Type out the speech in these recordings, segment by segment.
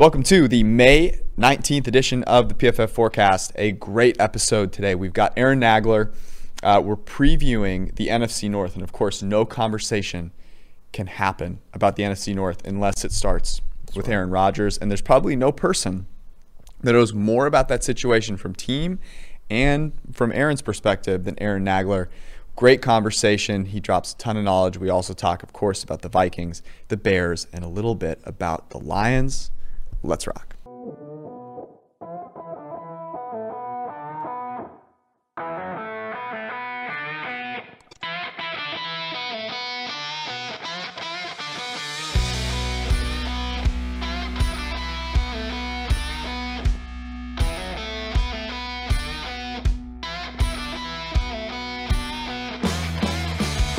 Welcome to the May 19th edition of the PFF Forecast. A great episode today. We've got Aaron Nagler. Uh, we're previewing the NFC North, and of course, no conversation can happen about the NFC North unless it starts That's with right. Aaron Rodgers. And there's probably no person that knows more about that situation from team and from Aaron's perspective than Aaron Nagler. Great conversation. He drops a ton of knowledge. We also talk, of course, about the Vikings, the Bears, and a little bit about the Lions Let's rock.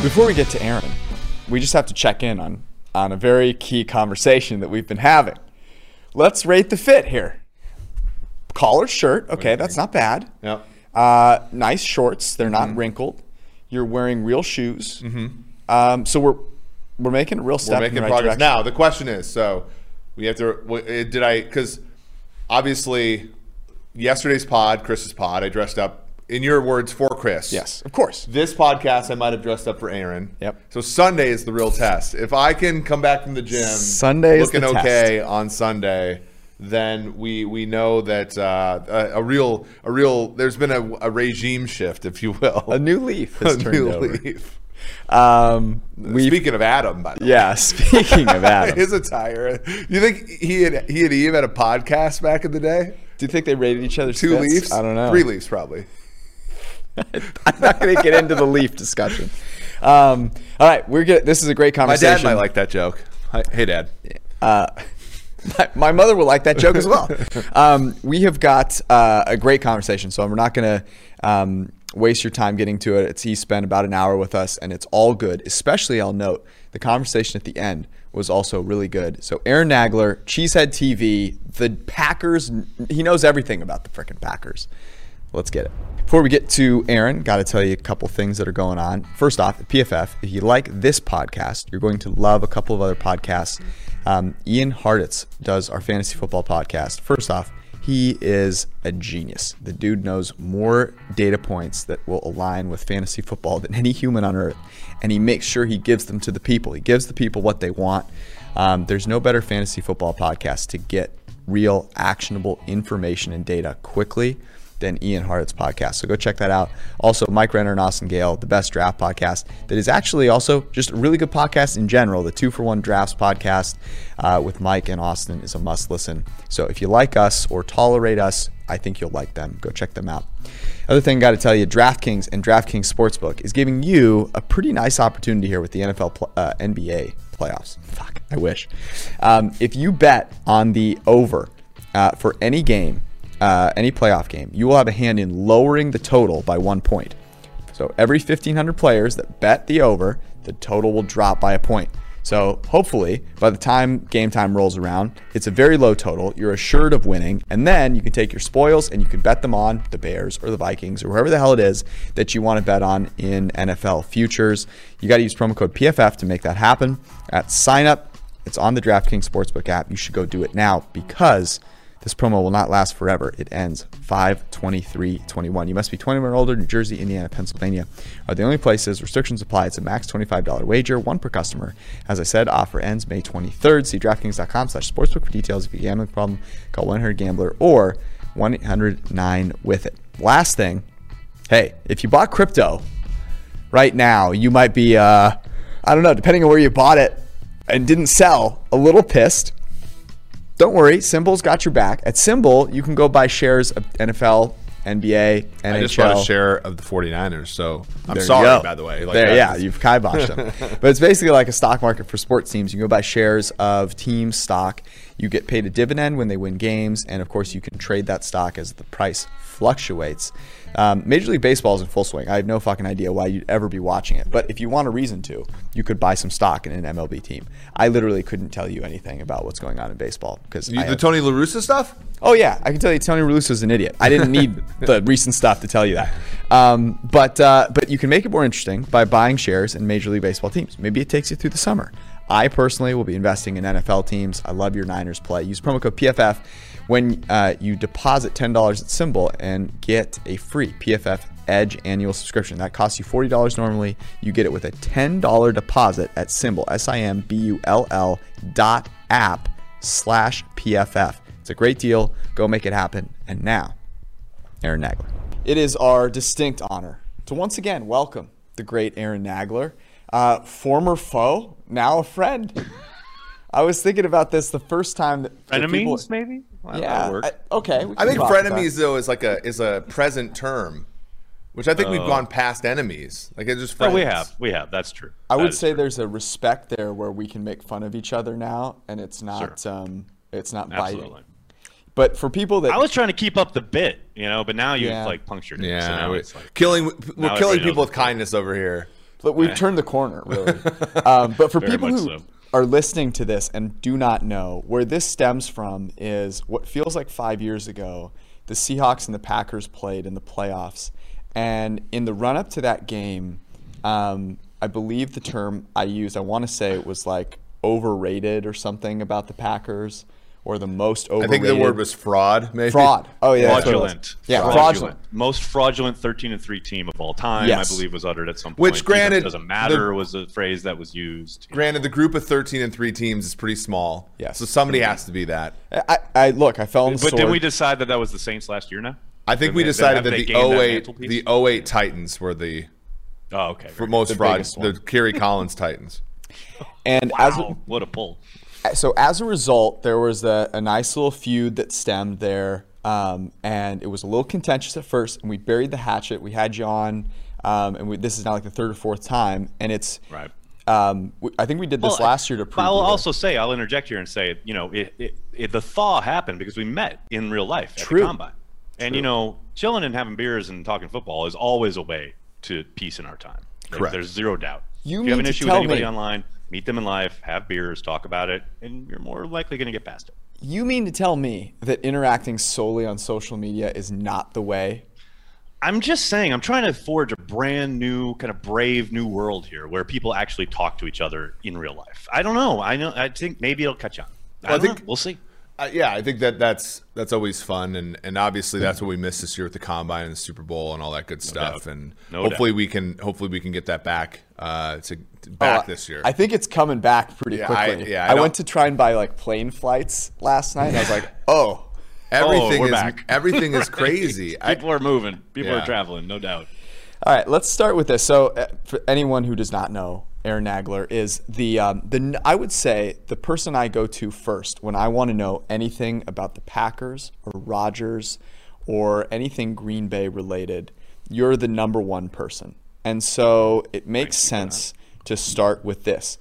Before we get to Aaron, we just have to check in on, on a very key conversation that we've been having. Let's rate the fit here. Collar shirt. Okay, that's not bad. Yep. Uh, nice shorts. They're not mm-hmm. wrinkled. You're wearing real shoes. Mm-hmm. Um, so we're we're making a real step. We're making right progress. Direction. Now the question is, so we have to. Did I? Because obviously, yesterday's pod, Chris's pod, I dressed up in your words, for Chris. Yes, of course. This podcast, I might have dressed up for Aaron. Yep. So Sunday is the real test. If I can come back from the gym, Sunday looking okay test. on Sunday, then we we know that uh, a, a, real a real there's been a, a, regime shift, if you will, a new leaf has a turned new over. leaf. Um, speaking of Adam, by the yeah, way. speaking of Adam, his attire. You think he and he and Eve had a podcast back in the day? Do you think they rated each other? Two fits? leaves? I don't know. Three leaves, probably. I'm not going to get into the leaf discussion. Um, all right, we're good. This is a great conversation. My dad might like that joke. Hey, Dad. Uh, my, my, mother will like that joke as well. Um, we have got uh, a great conversation, so we're not going to um, waste your time getting to it. It's he spent about an hour with us, and it's all good. Especially, I'll note the conversation at the end was also really good. So Aaron Nagler, Cheesehead TV, the Packers. He knows everything about the freaking Packers. Let's get it. Before we get to Aaron, got to tell you a couple things that are going on. First off, PFF, if you like this podcast, you're going to love a couple of other podcasts. Um, Ian Hartitz does our fantasy football podcast. First off, he is a genius. The dude knows more data points that will align with fantasy football than any human on earth. And he makes sure he gives them to the people. He gives the people what they want. Um, there's no better fantasy football podcast to get real, actionable information and data quickly than Ian Hart's podcast. So go check that out. Also, Mike Renner and Austin Gayle, the best draft podcast that is actually also just a really good podcast in general. The two for one drafts podcast uh, with Mike and Austin is a must listen. So if you like us or tolerate us, I think you'll like them. Go check them out. Other thing, I got to tell you, DraftKings and DraftKings Sportsbook is giving you a pretty nice opportunity here with the NFL uh, NBA playoffs. Fuck, I wish. Um, if you bet on the over uh, for any game uh, any playoff game, you will have a hand in lowering the total by one point. So every 1,500 players that bet the over, the total will drop by a point. So hopefully, by the time game time rolls around, it's a very low total. You're assured of winning, and then you can take your spoils and you can bet them on the Bears or the Vikings or whoever the hell it is that you want to bet on in NFL futures. You got to use promo code PFF to make that happen. At sign up, it's on the DraftKings Sportsbook app. You should go do it now because this promo will not last forever. It ends 5-23-21. You must be 21 or older. New Jersey, Indiana, Pennsylvania are the only places. Restrictions apply. It's a max $25 wager, one per customer. As I said, offer ends May 23rd. See DraftKings.com slash sportsbook for details. If you have gambling problem, call 1-800-GAMBLER or 1-800-9-WITH-IT. Last thing, hey, if you bought crypto right now, you might be, uh, I don't know, depending on where you bought it and didn't sell, a little pissed don't worry, SimBull's got your back. At SimBull, you can go buy shares of NFL, NBA, NHL. I just bought a share of the 49ers, so I'm there sorry, by the way. Like there, yeah, you've kiboshed them. but it's basically like a stock market for sports teams. You can go buy shares of team stock. You get paid a dividend when they win games, and of course, you can trade that stock as the price fluctuates. Um, Major League Baseball is in full swing. I have no fucking idea why you'd ever be watching it. But if you want a reason to, you could buy some stock in an MLB team. I literally couldn't tell you anything about what's going on in baseball because the have, Tony La Russa stuff. Oh yeah, I can tell you Tony La Russa is an idiot. I didn't need the recent stuff to tell you that. Um, but uh, but you can make it more interesting by buying shares in Major League Baseball teams. Maybe it takes you through the summer. I personally will be investing in NFL teams. I love your Niners play. Use promo code PFF when uh, you deposit $10 at SimBull and get a free PFF Edge annual subscription. That costs you $40 normally. You get it with a $10 deposit at SimBull, S I M B U L L dot app slash PFF. It's a great deal. Go make it happen. And now, Aaron Nagler. It is our distinct honor to once again welcome the great Aaron Nagler, uh, former foe, now a friend. I was thinking about this the first time that that Enemies, people- maybe? Well, yeah. that'll. I- okay. I think rock with frenemies though is like a is a present term, which I think we've Oh. gone past enemies. Like it's just No, friends. we have. We have. That's true. I That would say true. there's a respect there where we can make fun of each other now, and it's not um, it's not biting. Absolutely. But for people that I was trying to keep up the bit, you know, but now you've Yeah. like punctured it. Yeah, so now we- it's like, killing. We're killing people with kindness over here. But we've turned the corner, really. um, but for Very people who so. are listening to this and do not know, where this stems from is what feels like five years ago. The Seahawks and the Packers played in the playoffs. And in the run up to that game, um, I believe the term I used, I want to say it was like overrated or something about the Packers or the most overrated. I think the word was fraud. Maybe fraud. Oh, yeah. that's what it was. fraudulent. Yeah, fraudulent. fraudulent. Most fraudulent 13 and 3 team of all time, Yes. I believe, was uttered at some point. Which, Defense granted, doesn't matter the- was a phrase that was used. Granted, the group of thirteen and three teams is pretty small. Yes. So somebody has to be that. I, I look, I fell on the But sword. didn't we decide that that was the Saints last year now? I think Then we decided have that they the gained 08, the 08 Titans were the Oh, okay. for most The fraud, the. Kerry Collins Titans. and as a- what a pull. So as a result, there was a, a nice little feud that stemmed there, um, and it was a little contentious at first. And we buried the hatchet. We had you on, um, and we, this is now like the third or fourth time, and it's Right. Um, I think we did this Well, last year to but prove. I'll you that- also say, I'll interject here and say, you know, it, it, it, the thaw happened because we met in real life at True. the combine. And, you know, chilling and having beers and talking football is always a way to peace in our time. Like, Correct. There's zero doubt. You if you have mean an issue with anybody me- online, meet them in life, have beers, talk about it, and you're more likely going to get past it. you mean to tell me that interacting solely on social media is not the way? I'm just saying, I'm trying to forge a brand new, kind of brave new world here where people actually talk to each other in real life. I don't know. I know. I think maybe it'll catch on. I, Well, I think- know. We'll see. Uh, yeah, I think that that's that's always fun, and and obviously that's what we missed this year with the combine and the Super Bowl and all that good stuff. doubt. And No hopefully we can hopefully we can get that back uh, to, to back Oh, this year. I think it's coming back pretty Yeah, I- quickly. yeah, I I, went to try and buy like plane flights last night, and I was like, oh. everything we're is back. everything is crazy. I, People are moving. People Yeah. are traveling, no doubt. All right, let's start with this. So, uh, for anyone who does not know, Aaron Nagler is the um, the I would say the person I go to first when I want to know anything about the Packers or Rodgers or anything Green Bay related. You're the number one person, and so it makes sense to start with this.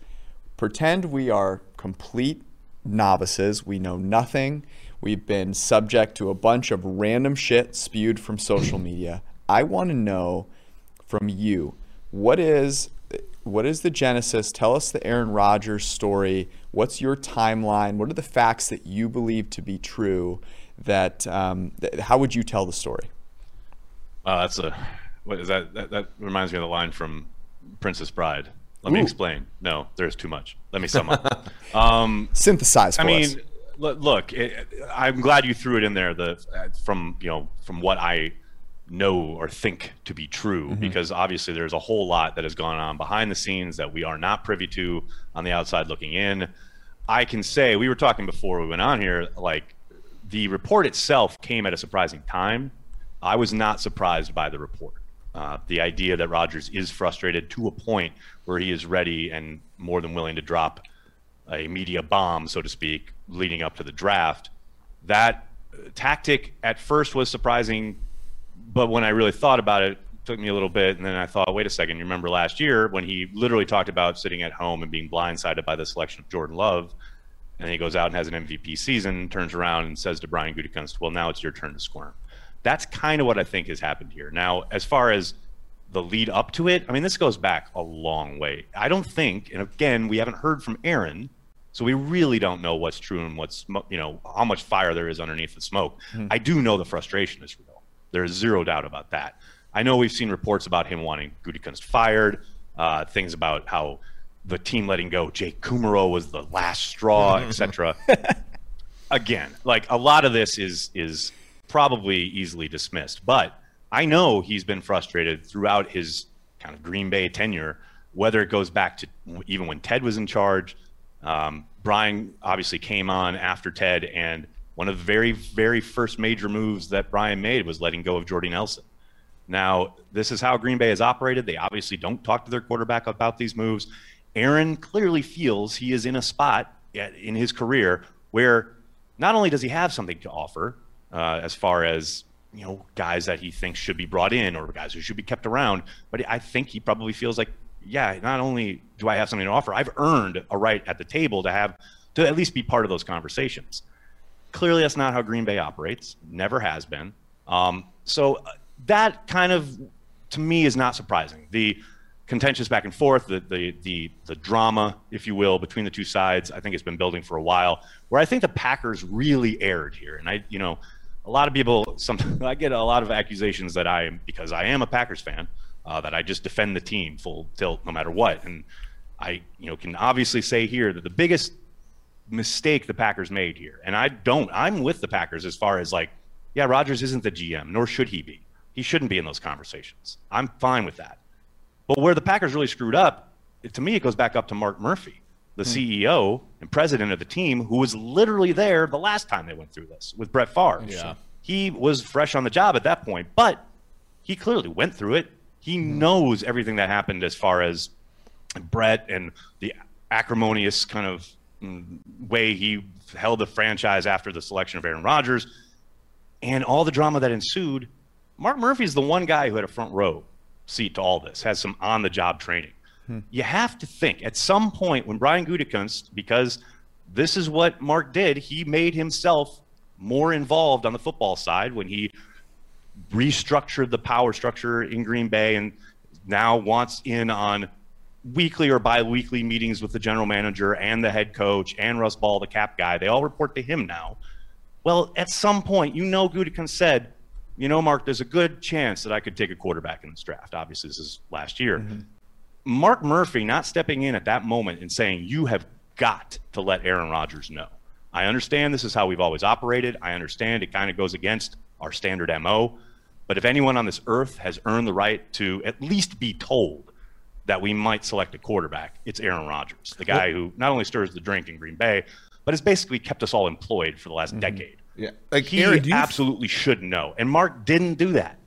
Pretend we are complete novices. We know nothing. We've been subject to a bunch of random shit spewed from social media. I want to know from you what is what is the genesis? Tell us the Aaron Rodgers story. What's your timeline? What are the facts that you believe to be true? That um, th- how would you tell the story? Uh, that's a what is that, that? That reminds me of the line from Princess Bride. Let me explain. No, there's too much. Let me sum up. um, Synthesize I mean, lo- look, it, I'm glad you threw it in there. The from you know from what I know or think to be true, because obviously there's a whole lot that has gone on behind the scenes that we are not privy to on the outside looking in. I can say we were talking before we went on here, like the report itself came at a surprising time. I was not surprised by the report. Uh, the idea that Rodgers is frustrated to a point where he is ready and more than willing to drop a media bomb, so to speak, leading up to the draft. That uh, tactic at first was surprising, but when I really thought about it, it took me a little bit. And then I thought, wait a second, you remember last year when he literally talked about sitting at home and being blindsided by the selection of Jordan Love? And then he goes out and has an MVP season, turns around and says to Brian Gutekunst, well, now it's your turn to squirm. That's kind of what I think has happened here. Now, as far as the lead up to it, I mean, this goes back a long way. I don't think, and again, we haven't heard from Aaron, so we really don't know what's true and what's, you know, how much fire there is underneath the smoke. Hmm. I do know the frustration is real. There's zero doubt about that. I know we've seen reports about him wanting Gutekunst fired, uh, things about how the team letting go. Jake Kumerow was the last straw, etc. Again, like a lot of this is is probably easily dismissed, but I know he's been frustrated throughout his kind of Green Bay tenure, whether it goes back to even when Ted was in charge. Um, Brian obviously came on after Ted, and one of the very, very first major moves that Brian made was letting go of Jordy Nelson. Now, this is how Green Bay has operated. They obviously don't talk to their quarterback about these moves. Aaron clearly feels he is in a spot in his career where not only does he have something to offer uh, as far as you know guys that he thinks should be brought in or guys who should be kept around, but I think he probably feels like, yeah, not only do I have something to offer, I've earned a right at the table to have to at least be part of those conversations. Clearly, that's not how Green Bay operates. Never has been. Um, so uh, that kind of, to me, is not surprising. The contentious back and forth, the, the, the, the drama, if you will, between the two sides, I think it's been building for a while. Where I think the Packers really erred here, and I, you know, a lot of people, some, I get a lot of accusations that I am because I am a Packers fan, uh, that I just defend the team full tilt no matter what, and I, you know, can obviously say here that the biggest mistake the Packers made here, and I don't, I'm with the Packers as far as like, yeah, Rodgers isn't the GM, nor should he be. He shouldn't be in those conversations. I'm fine with that. But where the Packers really screwed up, to me, it goes back up to Mark Murphy, the hmm. CEO and president of the team, who was literally there the last time they went through this with Brett Favre. Yeah. He was fresh on the job at that point, but he clearly went through it. He hmm. knows everything that happened as far as Brett and the acrimonious kind of mm, way he held the franchise after the selection of Aaron Rodgers and all the drama that ensued. Mark Murphy is the one guy who had a front row seat to all this, has some on the job training. Hmm. You have to think at some point when Brian Gutekunst, because this is what Mark did, he made himself more involved on the football side when he restructured the power structure in Green Bay and now wants in on weekly or bi-weekly meetings with the general manager and the head coach and Russ Ball, the cap guy. They all report to him now. Well, at some point, you know Gutekunst said, you know, Mark, there's a good chance that I could take a quarterback in this draft. Obviously, this is last year. Mm-hmm. Mark Murphy not stepping in at that moment and saying, you have got to let Aaron Rodgers know. I understand this is how we've always operated. I understand it kind of goes against our standard MO. But if anyone on this earth has earned the right to at least be told that we might select a quarterback, it's Aaron Rodgers, the guy who not only stirs the drink in Green Bay, but has basically kept us all employed for the last mm-hmm. decade. Yeah, like he Aaron, absolutely should know, and Mark didn't do that,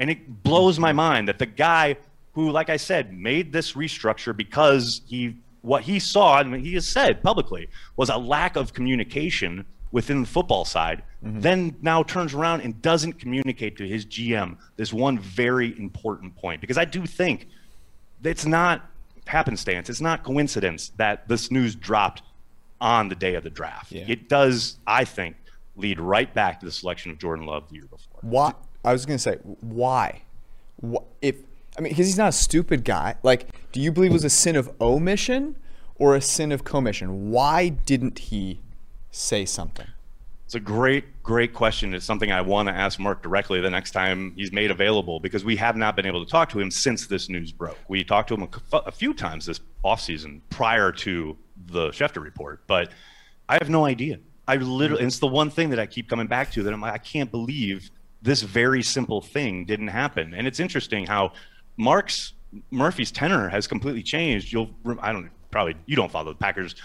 and it blows my mind that the guy who, like I said, made this restructure because he what he saw and he has said publicly was a lack of communication within the football side, mm-hmm. then now turns around and doesn't communicate to his GM this one very important point. Because I do think it's not happenstance, it's not coincidence that this news dropped on the day of the draft. Yeah. It does, I think, lead right back to the selection of Jordan Love the year before. Why? I was going to say, why? If I mean, because he's not a stupid guy. Like, do you believe it was a sin of omission or a sin of commission? Why didn't he say something? It's a great, great question. It's something I want to ask Mark directly the next time he's made available because we have not been able to talk to him since this news broke. We talked to him a, a few times this offseason prior to the Schefter report, but I have no idea. I literally, it's the one thing that I keep coming back to that I'm like, I can't believe this very simple thing didn't happen. And it's interesting how Mark's Murphy's tenor has completely changed. You'll, I don't probably you don't follow the Packers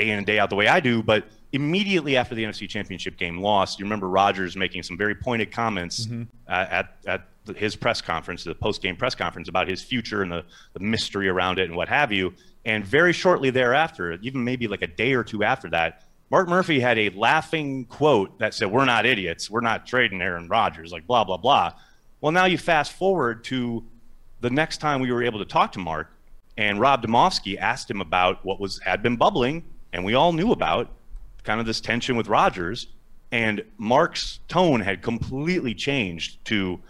day in and day out the way I do, but immediately after the NFC Championship game lost, you remember Rodgers making some very pointed comments mm-hmm. at at his press conference, the post game press conference about his future and the, the mystery around it and what have you. And very shortly thereafter, even maybe like a day or two after that, Mark Murphy had a laughing quote that said, We're not idiots. We're not trading Aaron Rodgers, like blah, blah, blah. Well, now you fast forward to the next time we were able to talk to Mark, and Rob Demovsky asked him about what was had been bubbling, and we all knew about kind of this tension with Rodgers. And Mark's tone had completely changed to,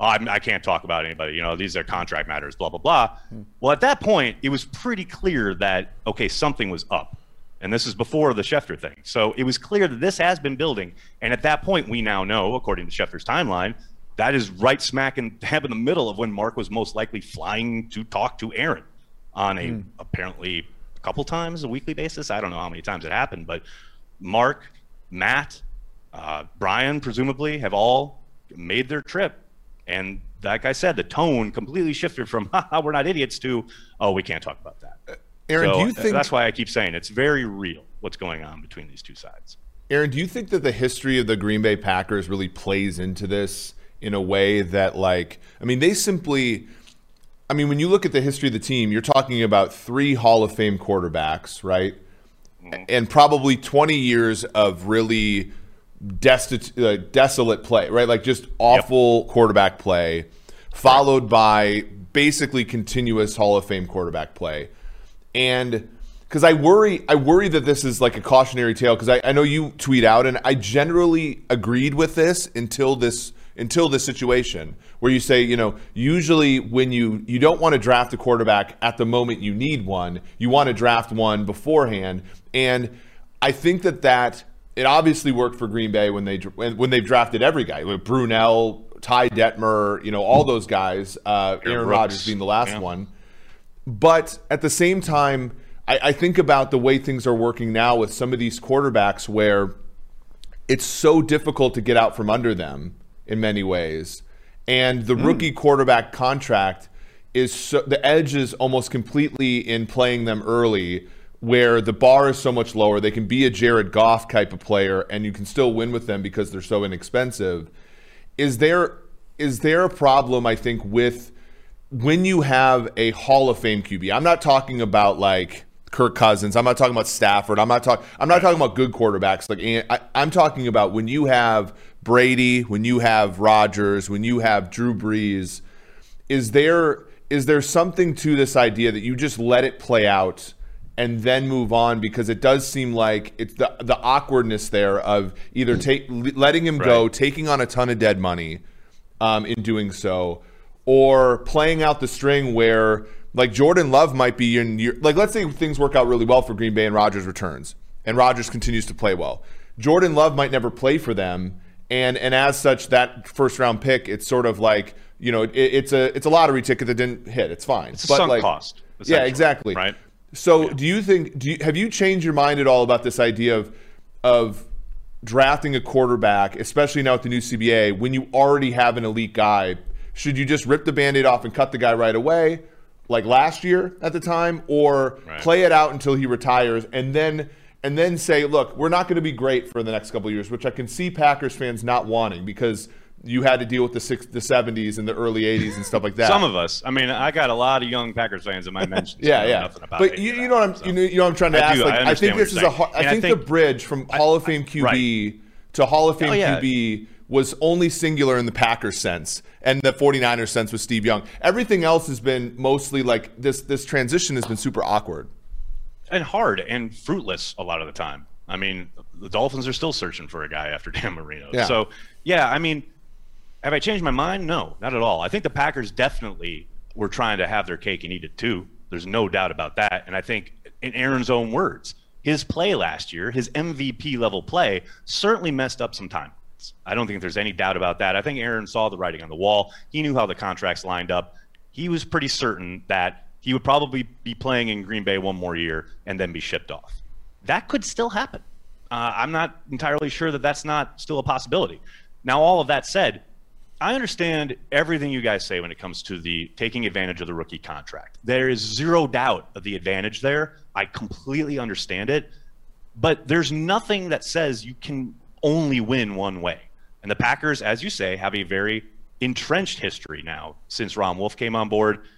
oh, I can't talk about anybody. You know, these are contract matters, blah, blah, blah. Hmm. Well, at that point, it was pretty clear that, okay, something was up. And this is before the Schefter thing. So it was clear that this has been building. And at that point, we now know, according to Schefter's timeline, that is right smack in, in the middle of when Mark was most likely flying to talk to Aaron. on a mm. apparently couple times a weekly basis. I don't know how many times it happened, but Mark, Matt, uh, Brian, presumably, have all made their trip. And like I said, the tone completely shifted from "haha, "we're not idiots" to "oh, we can't talk about that." Uh, Aaron, so do you think that's why I keep saying it's very real what's going on between these two sides? Aaron, do you think that the history of the Green Bay Packers really plays into this in a way that, like, I mean, they simply, I mean, when you look at the history of the team, you're talking about three Hall of Fame quarterbacks, right? Mm-hmm. And probably 20 years of really destitute, uh, desolate play, right? Like just awful yep. quarterback play, followed by basically continuous Hall of Fame quarterback play. And because I worry, I worry that this is like a cautionary tale. Because I, I know you tweet out, and I generally agreed with this until this until this situation where you say, you know, usually when you you don't want to draft a quarterback at the moment you need one, you want to draft one beforehand. And I think that that it obviously worked for Green Bay when they when they've drafted every guy, with Brunell, Ty Detmer, you know, all those guys, uh, Aaron Rodgers being the last yeah. one. But at the same time I, I think about the way things are working now with some of these quarterbacks where it's so difficult to get out from under them in many ways. And the mm. rookie quarterback contract is so, the edge is almost completely in playing them early where the bar is so much lower. They can be a Jared Goff type of player and you can still win with them because they're so inexpensive. Is there is there a problem I think with when you have a Hall of Fame QB? I'm not talking about like Kirk Cousins. I'm not talking about Stafford. I'm not talking. I'm not talking about good quarterbacks. Like I, am talking about when you have Brady, when you have Rodgers, when you have Drew Brees. Is there is there something to this idea that you just let it play out and then move on because it does seem like it's the the awkwardness there of either take letting him right. go, taking on a ton of dead money um, in doing so, or playing out the string where like Jordan Love might be in your like let's say things work out really well for Green Bay and Rodgers returns and Rodgers continues to play well. Jordan Love might never play for them and and as such that first round pick it's sort of like you know it, it's a it's a lottery ticket that didn't hit. It's fine. It's a but sunk like, cost. Yeah, exactly. Right. So yeah. do you think do you, have you changed your mind at all about this idea of of drafting a quarterback, especially now with the new CBA, when you already have an elite guy? Should you just rip the band-aid off and cut the guy right away? like last year at the time, or right. play it out until he retires and then and then say, look, we're not going to be great for the next couple years, which I can see Packers fans not wanting because you had to deal with the six, the 70s and the early 80s and stuff like that. Some of us. I mean, I got a lot of young Packers fans in my mentions. yeah, yeah. but you, you, know what I'm so. you, know, you know what I'm trying to I ask. Do, like, I, I, think this is saying. a. I think, I think, the bridge from Hall of Fame QB right. to Hall of Fame oh, yeah. QB was only singular in the Packers sense and the 49ers sense with Steve Young. Everything else has been mostly like this this transition has been super awkward. And hard and fruitless a lot of the time. I mean, the Dolphins are still searching for a guy after Dan Marino. Yeah. So, yeah, I mean, have I changed my mind? No, not at all. I think the Packers definitely were trying to have their cake and eat it too. There's no doubt about that. And I think, in Aaron's own words, his play last year, his MVP level play, certainly messed up some time. I don't think there's any doubt about that. I think Aaron saw the writing on the wall. He knew how the contracts lined up. He was pretty certain that he would probably be playing in Green Bay one more year and then be shipped off. That could still happen. Uh, I'm not entirely sure that that's not still a possibility. Now, all of that said, I understand everything you guys say when it comes to the taking advantage of the rookie contract. There is zero doubt of the advantage there. I completely understand it. But there's nothing that says you can only win one way. And the Packers, as you say, have a very entrenched history now since Ron Wolf came on board.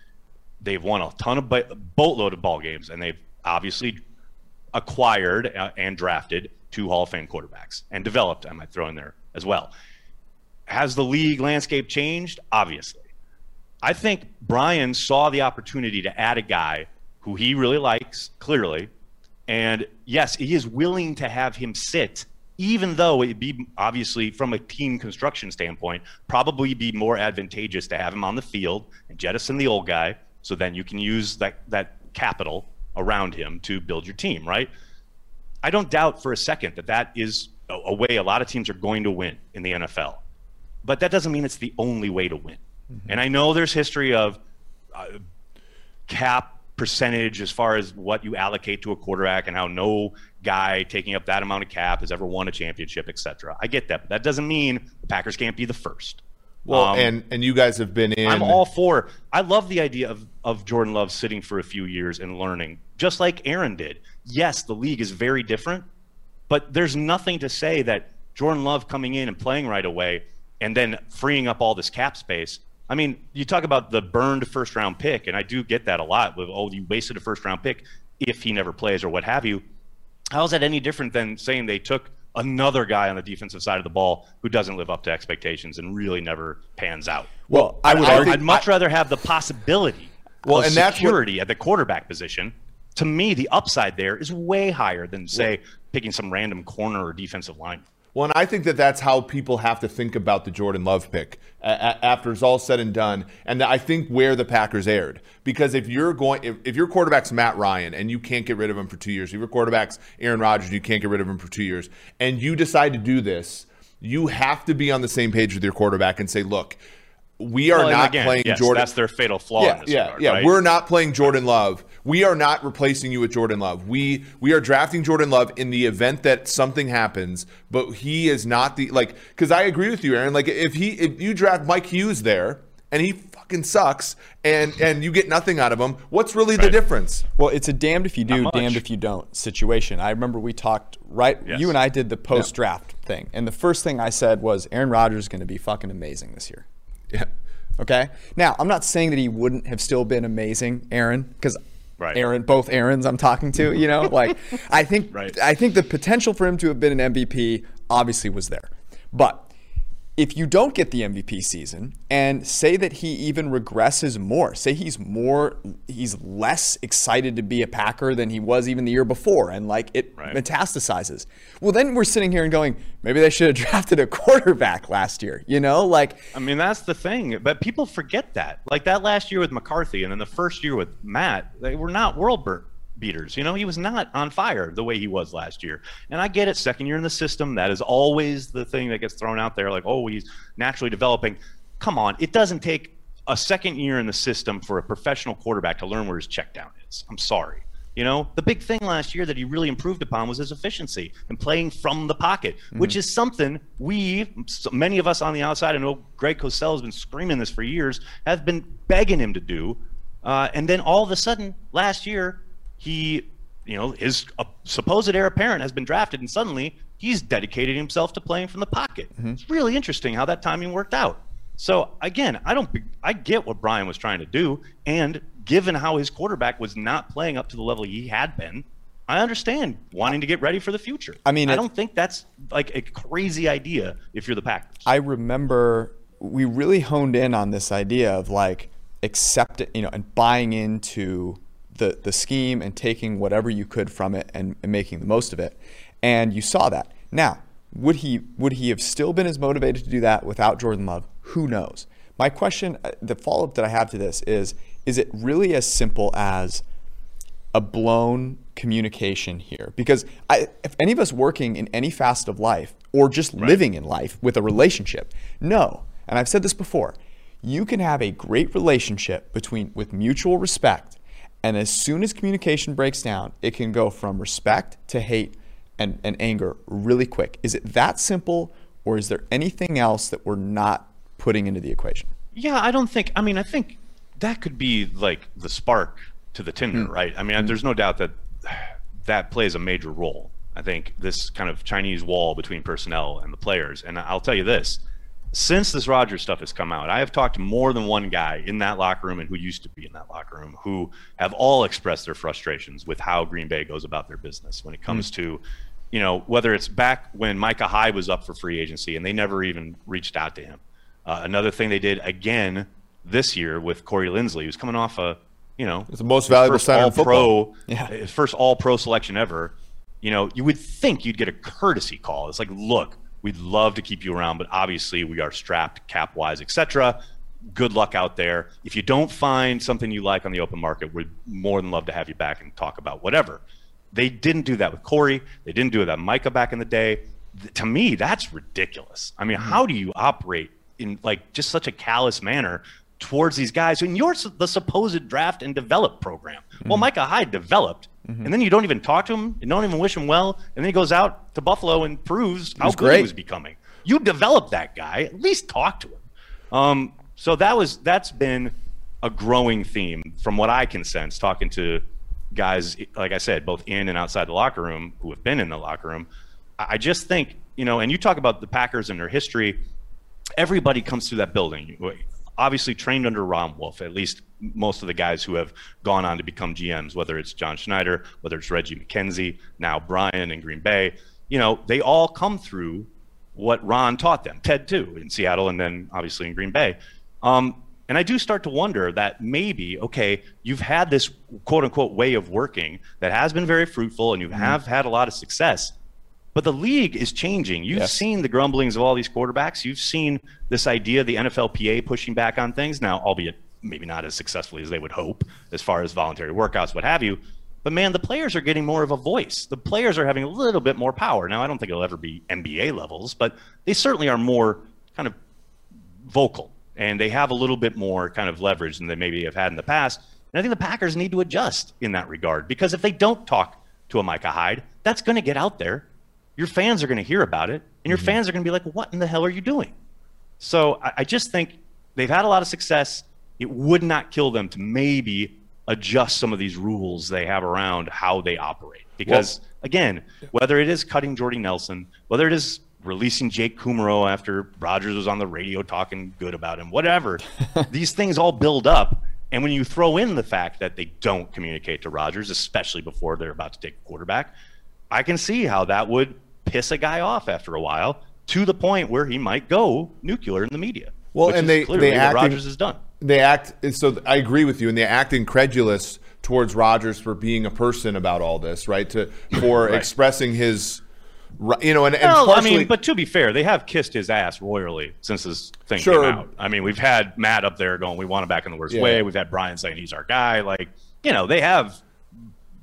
They've won a ton of boatload of ball games, and they've obviously acquired uh, and drafted two Hall of Fame quarterbacks and developed. I might throw in there as well. Has the league landscape changed? Obviously. I think Brian saw the opportunity to add a guy who he really likes, clearly. And yes, he is willing to have him sit even though it'd be obviously from a team construction standpoint, probably be more advantageous to have him on the field and jettison the old guy, so then you can use that that capital around him to build your team, right? I don't doubt for a second that that is a, a way a lot of teams are going to win in the NFL, but that doesn't mean it's the only way to win. Mm-hmm. And I know there's history of uh, cap percentage as far as what you allocate to a quarterback and how no guy taking up that amount of cap has ever won a championship, etc. I get that, but that doesn't mean the Packers can't be the first. Well, um, and and you guys have been in. I'm all for. I love the idea of of Jordan Love sitting for a few years and learning, just like Aaron did. Yes, the league is very different, but there's nothing to say that Jordan Love coming in and playing right away and then freeing up all this cap space I mean, you talk about the burned first round pick, and I do get that a lot with, oh, you wasted a first round pick if he never plays or what have you. How is that any different than saying they took another guy on the defensive side of the ball who doesn't live up to expectations and really never pans out? Well, I would I, argue, I'd much I, rather have the possibility well, and security what, at the quarterback position. To me, the upside there is way higher than, say, well, picking some random corner or defensive line. Well, and I think that that's how people have to think about the Jordan Love pick after it's all said and done. And I think where the Packers erred because if you're going, if, if your quarterback's Matt Ryan and you can't get rid of him for two years, if your quarterback's Aaron Rodgers, you can't get rid of him for two years, and you decide to do this, you have to be on the same page with your quarterback and say, look, we are well, not again, playing yes, Jordan. That's their fatal flaw. Yeah, yeah, regard, yeah. Right? We're not playing Jordan Love. We are not replacing you with Jordan Love. We we are drafting Jordan Love in the event that something happens, but he is not the like. Because I agree with you, Aaron. Like if he if you draft Mike Hughes there and he fucking sucks and and you get nothing out of him, what's really right. the difference? Well, it's a damned if you do, damned if you don't situation. I remember we talked right. Yes. You and I did the post draft yeah. thing, and the first thing I said was Aaron Rodgers is going to be fucking amazing this year. Yeah. Okay. Now, I'm not saying that he wouldn't have still been amazing, Aaron, because right. Aaron, both Aaron's I'm talking to, you know, like I think right. I think the potential for him to have been an MVP obviously was there. But if you don't get the MVP season and say that he even regresses more, say he's more, he's less excited to be a Packer than he was even the year before, and like it right. metastasizes. Well, then we're sitting here and going, maybe they should have drafted a quarterback last year, you know? Like, I mean, that's the thing, but people forget that. Like that last year with McCarthy and then the first year with Matt, they were not world beaters. You know, he was not on fire the way he was last year. And I get it, second year in the system, that is always the thing that gets thrown out there like, oh, he's naturally developing. Come on, it doesn't take a second year in the system for a professional quarterback to learn where his check down is. I'm sorry. You know, the big thing last year that he really improved upon was his efficiency and playing from the pocket, mm-hmm. which is something we, many of us on the outside, I know Greg Cosell has been screaming this for years, have been begging him to do. Uh, and then all of a sudden, last year, he, you know, his uh, supposed heir apparent has been drafted, and suddenly he's dedicated himself to playing from the pocket. Mm-hmm. It's really interesting how that timing worked out. So again, I don't, I get what Brian was trying to do, and given how his quarterback was not playing up to the level he had been, I understand wanting to get ready for the future. I mean, I don't think that's like a crazy idea if you're the Packers. I remember we really honed in on this idea of like accepting, you know, and buying into the, the scheme and taking whatever you could from it and, and making the most of it. And you saw that. Now, would he would he have still been as motivated to do that without Jordan Love? Who knows? My question, uh, the follow up that I have to this is: Is it really as simple as a blown communication here? Because I, if any of us working in any facet of life or just right. living in life with a relationship, no. And I've said this before: you can have a great relationship between with mutual respect and as soon as communication breaks down, it can go from respect to hate and, and anger really quick. Is it that simple, or is there anything else that we're not putting into the equation? Yeah, I don't think, I mean, I think that could be like the spark to the tinder, mm. right? I mean, mm. there's no doubt that that plays a major role. I think this kind of Chinese wall between personnel and the players. And I'll tell you this since this Rodgers stuff has come out, I have talked to more than one guy in that locker room and who used to be in that locker room who have all expressed their frustrations with how Green Bay goes about their business when it comes mm-hmm. to, you know, whether it's back when Micah Hyde was up for free agency and they never even reached out to him. Uh, another thing they did again this year with Corey Linsley, who's coming off a, you know, it's the most valuable center all pro, yeah. his first all pro selection ever. You know, you would think you'd get a courtesy call. It's like, look, We'd love to keep you around, but obviously we are strapped cap wise, etc. Good luck out there. If you don't find something you like on the open market, we'd more than love to have you back and talk about whatever. They didn't do that with Corey. They didn't do that with Micah back in the day. To me, that's ridiculous. I mean, mm-hmm. how do you operate in like just such a callous manner towards these guys and you're the supposed draft and develop program. Mm-hmm. Well, Micah Hyde developed, mm-hmm. and then you don't even talk to him, you don't even wish him well, and then he goes out to Buffalo and proves how good great. he was becoming. You develop that guy, at least talk to him. Um, so that was that's been a growing theme from what I can sense talking to guys like I said, both in and outside the locker room who have been in the locker room. I just think, you know, and you talk about the Packers and their history, everybody comes through that building obviously trained under Ron Wolf, at least most of the guys who have gone on to become GMs, whether it's John Schneider, whether it's Reggie McKenzie, now Brian in Green Bay, you know, they all come through what Ron taught them, Ted too, in Seattle and then obviously in Green Bay. Um, and I do start to wonder that maybe, okay, you've had this quote unquote way of working that has been very fruitful and you mm-hmm. have had a lot of success. But the league is changing. You've yes. seen the grumblings of all these quarterbacks. You've seen this idea, the NFLPA pushing back on things now, albeit maybe not as successfully as they would hope, as far as voluntary workouts, what have you. But man, the players are getting more of a voice. The players are having a little bit more power. Now, I don't think it'll ever be NBA levels, but they certainly are more kind of vocal and they have a little bit more kind of leverage than they maybe have had in the past. And I think the Packers need to adjust in that regard because if they don't talk to a Micah Hyde, that's going to get out there your fans are going to hear about it, and your mm-hmm. fans are going to be like, "What in the hell are you doing?" So I, I just think they've had a lot of success. It would not kill them to maybe adjust some of these rules they have around how they operate. Because well, again, whether it is cutting Jordy Nelson, whether it is releasing Jake Kumerow after Rodgers was on the radio talking good about him, whatever, these things all build up. And when you throw in the fact that they don't communicate to Rodgers, especially before they're about to take a quarterback, I can see how that would piss a guy off after a while to the point where he might go nuclear in the media. Well, and they they act Rodgers has done. They act and so. I agree with you, and they act incredulous towards Rodgers for being a person about all this, right? To for right. expressing his, you know, and, and well, partially, I mean, but to be fair, they have kissed his ass royally since this thing sure. came out. I mean, we've had Matt up there going, "We want him back in the worst yeah. way." We've had Brian saying he's our guy. Like, you know, they have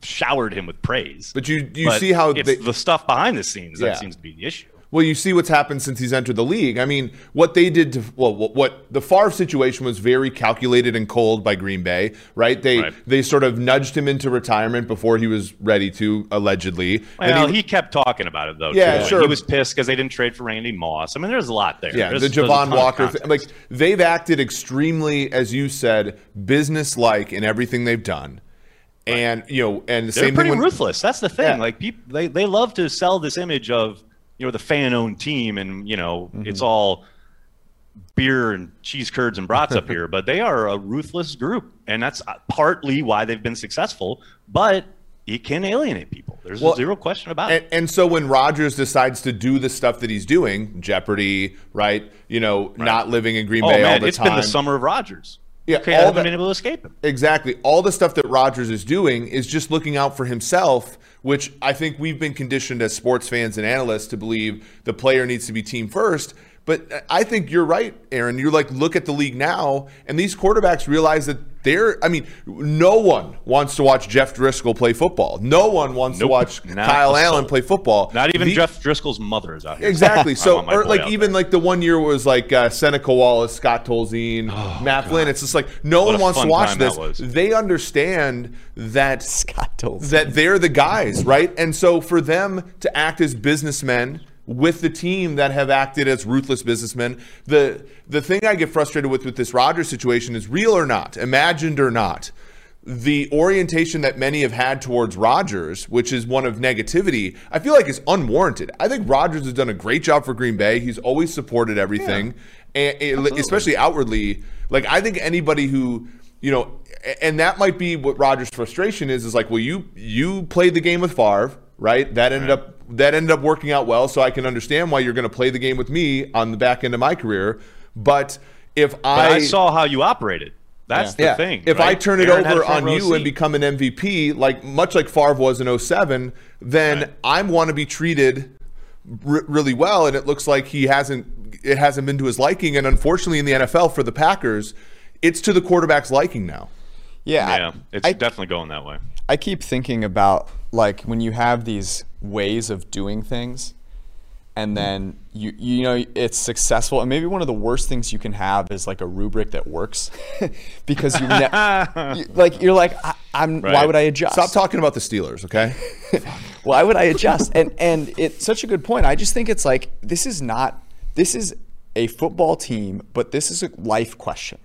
showered him with praise. But you you but see how they, the stuff behind the scenes yeah. that seems to be the issue. Well, you see what's happened since he's entered the league. I mean, what they did to well, what, what the Favre situation was very calculated and cold by Green Bay, right? They right. they sort of nudged him into retirement before he was ready to, allegedly. Well, he, he, kept talking about it though. Yeah, too. sure. He was pissed because they didn't trade for Randy Moss. I mean, there's a lot there. Yeah, there's, the Javon Walker, thing, like they've acted extremely, as you said, business-like in everything they've done. And you know, and the They're same pretty thing ruthless. That's the thing. Yeah. Like people, they they love to sell this image of you know the fan-owned team, and you know mm-hmm. it's all beer and cheese curds and brats up here. But they are a ruthless group, and that's uh, partly why they've been successful. But it can alienate people. There's well, zero question about and, it. And so when Rodgers decides to do the stuff that he's doing, Jeopardy, right? You know, right. not living in Green oh, Bay man, all the it's time. It's been the summer of Rodgers. Yeah, okay, all been able to escape him. Exactly. All the stuff that Rodgers is doing is just looking out for himself, which I think we've been conditioned as sports fans and analysts to believe the player needs to be team first. But I think you're right, Aaron. You're like, look at the league now, and these quarterbacks realize that they're. I mean, no one wants to watch Jeff Driskel play football. No one wants nope, to watch Kyle Allen play football. Not even the, Jeff Driskel's mother is out here. Exactly. So, or like even there. like the one year was like uh, Seneca Wallace, Scott Tolzien, oh, Matt Flynn. It's just like no what one wants to watch this. They understand that Scott Tolzien. that they're the guys, right? And so for them to act as businessmen with the team that have acted as ruthless businessmen. The the thing I get frustrated with with this Rodgers situation is real or not, imagined or not. The orientation that many have had towards Rodgers, which is one of negativity, I feel like is unwarranted. I think Rodgers has done a great job for Green Bay. He's always supported everything, yeah, and, especially outwardly. Like I think anybody who you know, and that might be what Rodgers' frustration is. Is like, well, you you played the game with Favre, right? That ended right. up that ended up working out well. So I can understand why you're going to play the game with me on the back end of my career. But if I, but I saw how you operated. That's yeah. the yeah. thing. If right? I turn it Aaron over on you seat. and become an MVP, like much like Favre was in 07, then right. I want to be treated r- really well. And it looks like he hasn't. It hasn't been to his liking. And unfortunately, in the NFL for the Packers, it's to the quarterback's liking now. Yeah, yeah, it's I, definitely going that way. I keep thinking about like when you have these ways of doing things, and then you you know it's successful and maybe one of the worst things you can have is like a rubric that works because you, ne- you like you're like I, am why would I adjust? Stop talking about the Steelers, okay? why would I adjust? And and it's such a good point. I just think it's like this is not this is a football team, but this is a life question.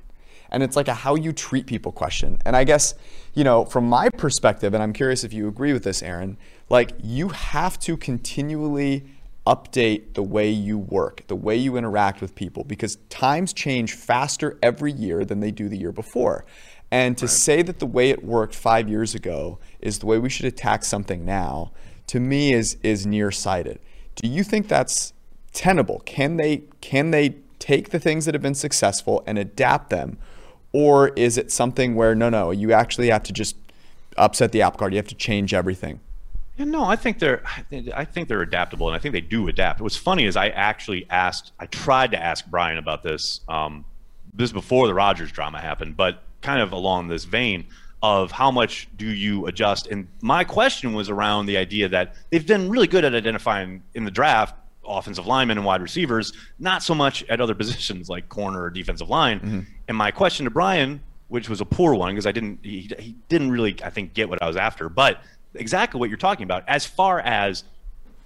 And it's like a how you treat people question. And I guess, you know, from my perspective, and I'm curious if you agree with this, Aaron, like you have to continually update the way you work, the way you interact with people, because times change faster every year than they do the year before. And to say that the way it worked five years ago is the way we should attack something now, to me is is nearsighted. Do you think that's tenable? Can they can they take the things that have been successful and adapt them, or is it something where no no you actually have to just upset the app cart? You have to change everything. Yeah, no, I think they're I think- they're adaptable, and I think they do adapt. What's funny is I actually asked, I tried to ask Brian about this. Um, this before the Rodgers drama happened, but kind of along this vein of how much do you adjust? And my question was around the idea that they've been really good at identifying in the draft offensive linemen and wide receivers, not so much at other positions like corner or defensive line. Mm-hmm. And my question to Brian, which was a poor one because I didn't, he, he didn't really, I think, get what I was after, but exactly what you're talking about. As far as,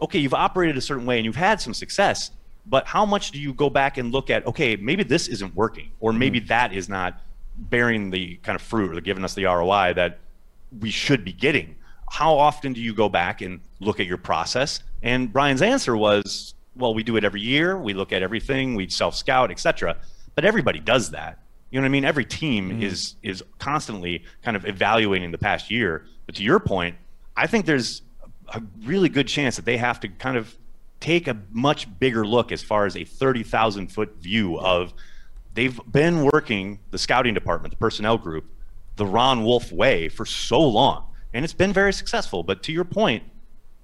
okay, you've operated a certain way and you've had some success, but how much do you go back and look at, okay, maybe this isn't working, or mm-hmm. maybe that is not bearing the kind of fruit or giving us the ROI that we should be getting. How often do you go back and look at your process? And Brian's answer was, well, we do it every year. We look at everything. We self scout, etc. But everybody does that. You know what I mean? Every team mm-hmm. is is constantly kind of evaluating the past year. But to your point, I think there's a really good chance that they have to kind of take a much bigger look as far as a 30,000 foot view of they've been working the scouting department, the personnel group, the Ron Wolf way for so long. And it's been very successful. But to your point,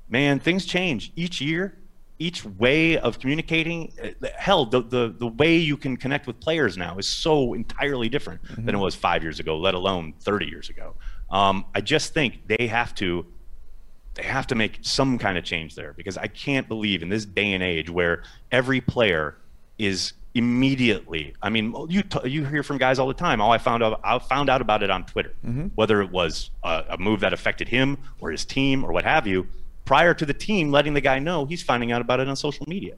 man, things change each year. Each way of communicating, uh, hell, the, the, the way you can connect with players now is so entirely different than it was five years ago, let alone 30 years ago. Um, I just think they have to they have to make some kind of change there because I can't believe in this day and age where every player is immediately. I mean, you t- you hear from guys all the time. All I found out I found out about it on Twitter, mm-hmm. whether it was a, a move that affected him or his team or what have you. Prior to the team letting the guy know, he's finding out about it on social media.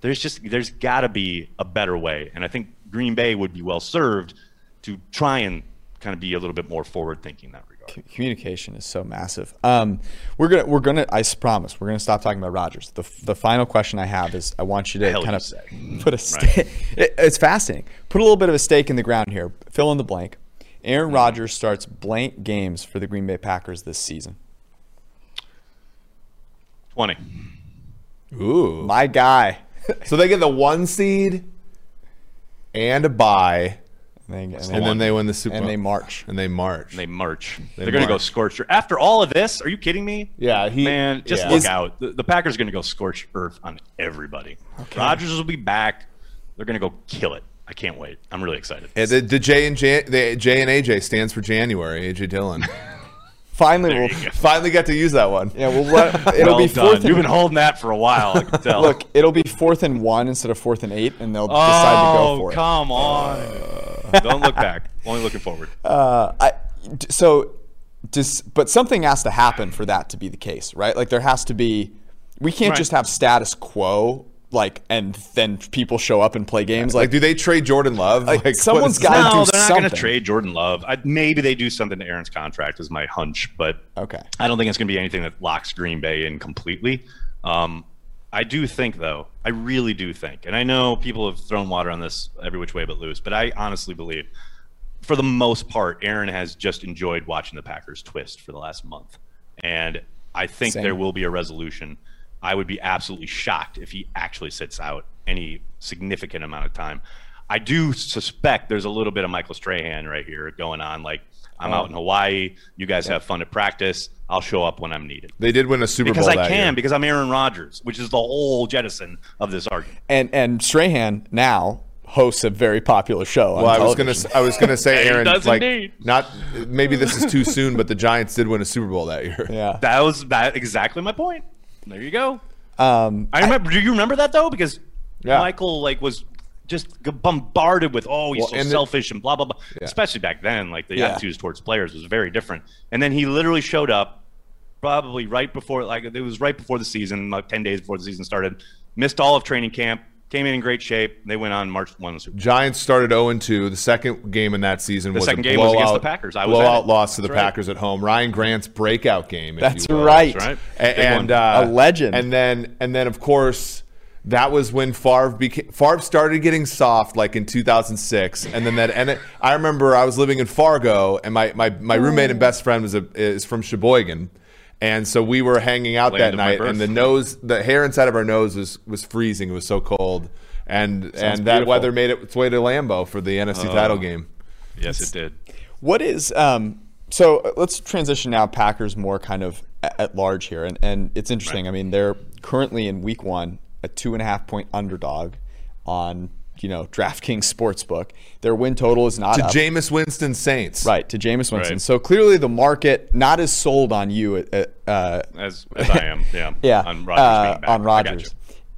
There's just there's got to be a better way, and I think Green Bay would be well served to try and kind of be a little bit more forward thinking that regard. C- Communication is so massive. Um, we're gonna we're gonna I s- promise we're gonna stop talking about Rodgers. The the final question I have is I want you to kind of say? put a stake. It, it's fascinating. Put a little bit of a stake in the ground here. Fill in the blank. Aaron Rodgers starts blank games for the Green Bay Packers this season. Twenty. Ooh. My guy. So they get the one seed and a bye, And, they, and, and then they win the Super Bowl. and they march. And they march. And They march. They are going to go march. scorched earth. After all of this, are you kidding me? Yeah, he- man, just yeah. look Is- out. The, the Packers are going to go scorch earth on everybody. Rodgers will be back. They're going to go kill it. I can't wait. I'm really excited. Yeah, the, the J and J, the J and AJ stands for January. AJ Dillon. Finally, we'll, go. Finally got to use that one. yeah, we'll let, it'll well be done. fourth. You've been holding that for a while. I can tell. look, it'll be fourth and one instead of fourth and eight, and they'll decide to go oh, for it. Oh, come on. Don't look back. Only looking forward. Uh, I, d- so, just, but something has to happen for that to be the case, right? Like there has to be. We can't Right. just have status quo, like, and then people show up and play games. Like, Like, do they trade Jordan Love? Like, what someone's is- gotta no, do they're not going to trade Jordan Love. I, maybe they do something to Aaron's contract, is my hunch, but okay, I don't think it's going to be anything that locks Green Bay in completely. Um, I do think, though, I really do think, and I know people have thrown water on this every which way but loose, but I honestly believe, for the most part, Aaron has just enjoyed watching the Packers twist for the last month, and I think Same. there will be a resolution. I would be absolutely shocked if he actually sits out any significant amount of time. I do suspect there's a little bit of Michael Strahan right here going on. Like, I'm out in oh. Hawaii. You guys have fun at practice. I'll show up when I'm needed. They did win a Super Because Bowl because I that can, year. because I'm Aaron Rodgers, which is the whole jettison of this argument. and and Strahan now hosts a very popular show. on Well, I was gonna, television. s- I was gonna say, Aaron, does like, indeed. not maybe this is too soon, but the Giants did win a Super Bowl that year. Yeah. That was that exactly my point. There you go. Um, I remember. do you remember that though? Because Yeah. Michael like was just bombarded with, "Oh, he's Well, so selfish and blah blah blah." Especially back then, like the Yeah. attitudes towards players was very different. And then he literally showed up, probably right before, like it was right before the season, like ten days before the season started. Missed all of training camp. Came in in great shape. They went on March one. Super. Bowl. Giants started 0 2. The second game in that season was second a game was against the Packers. I was at blowout it. loss to the That's right. Packers at home. Ryan Grant's breakout game. if That's you will. right. That's right. A- Big and uh, A legend. And then and then of course that was when Favre became Favre started getting soft like in 2006 and then that and it, I remember I was living in Fargo and my my, my roommate and best friend was a, is from Sheboygan and so we were hanging out Land that night and the nose the hair inside of our nose was was freezing it was so cold and and that beautiful. weather made it its way to Lambeau for the NFC Oh. title game Yes, it did. What is um so uh, let's transition now Packers more kind of at large here and, and it's interesting. I mean they're currently in week one a two and a half point underdog on you know DraftKings Sportsbook. Their win total is not to up. Jameis Winston Saints right to Jameis Winston. Right. So clearly the market not as sold on you uh, uh, As as I am, yeah. yeah, On Rodgers. uh, being back. on I got you.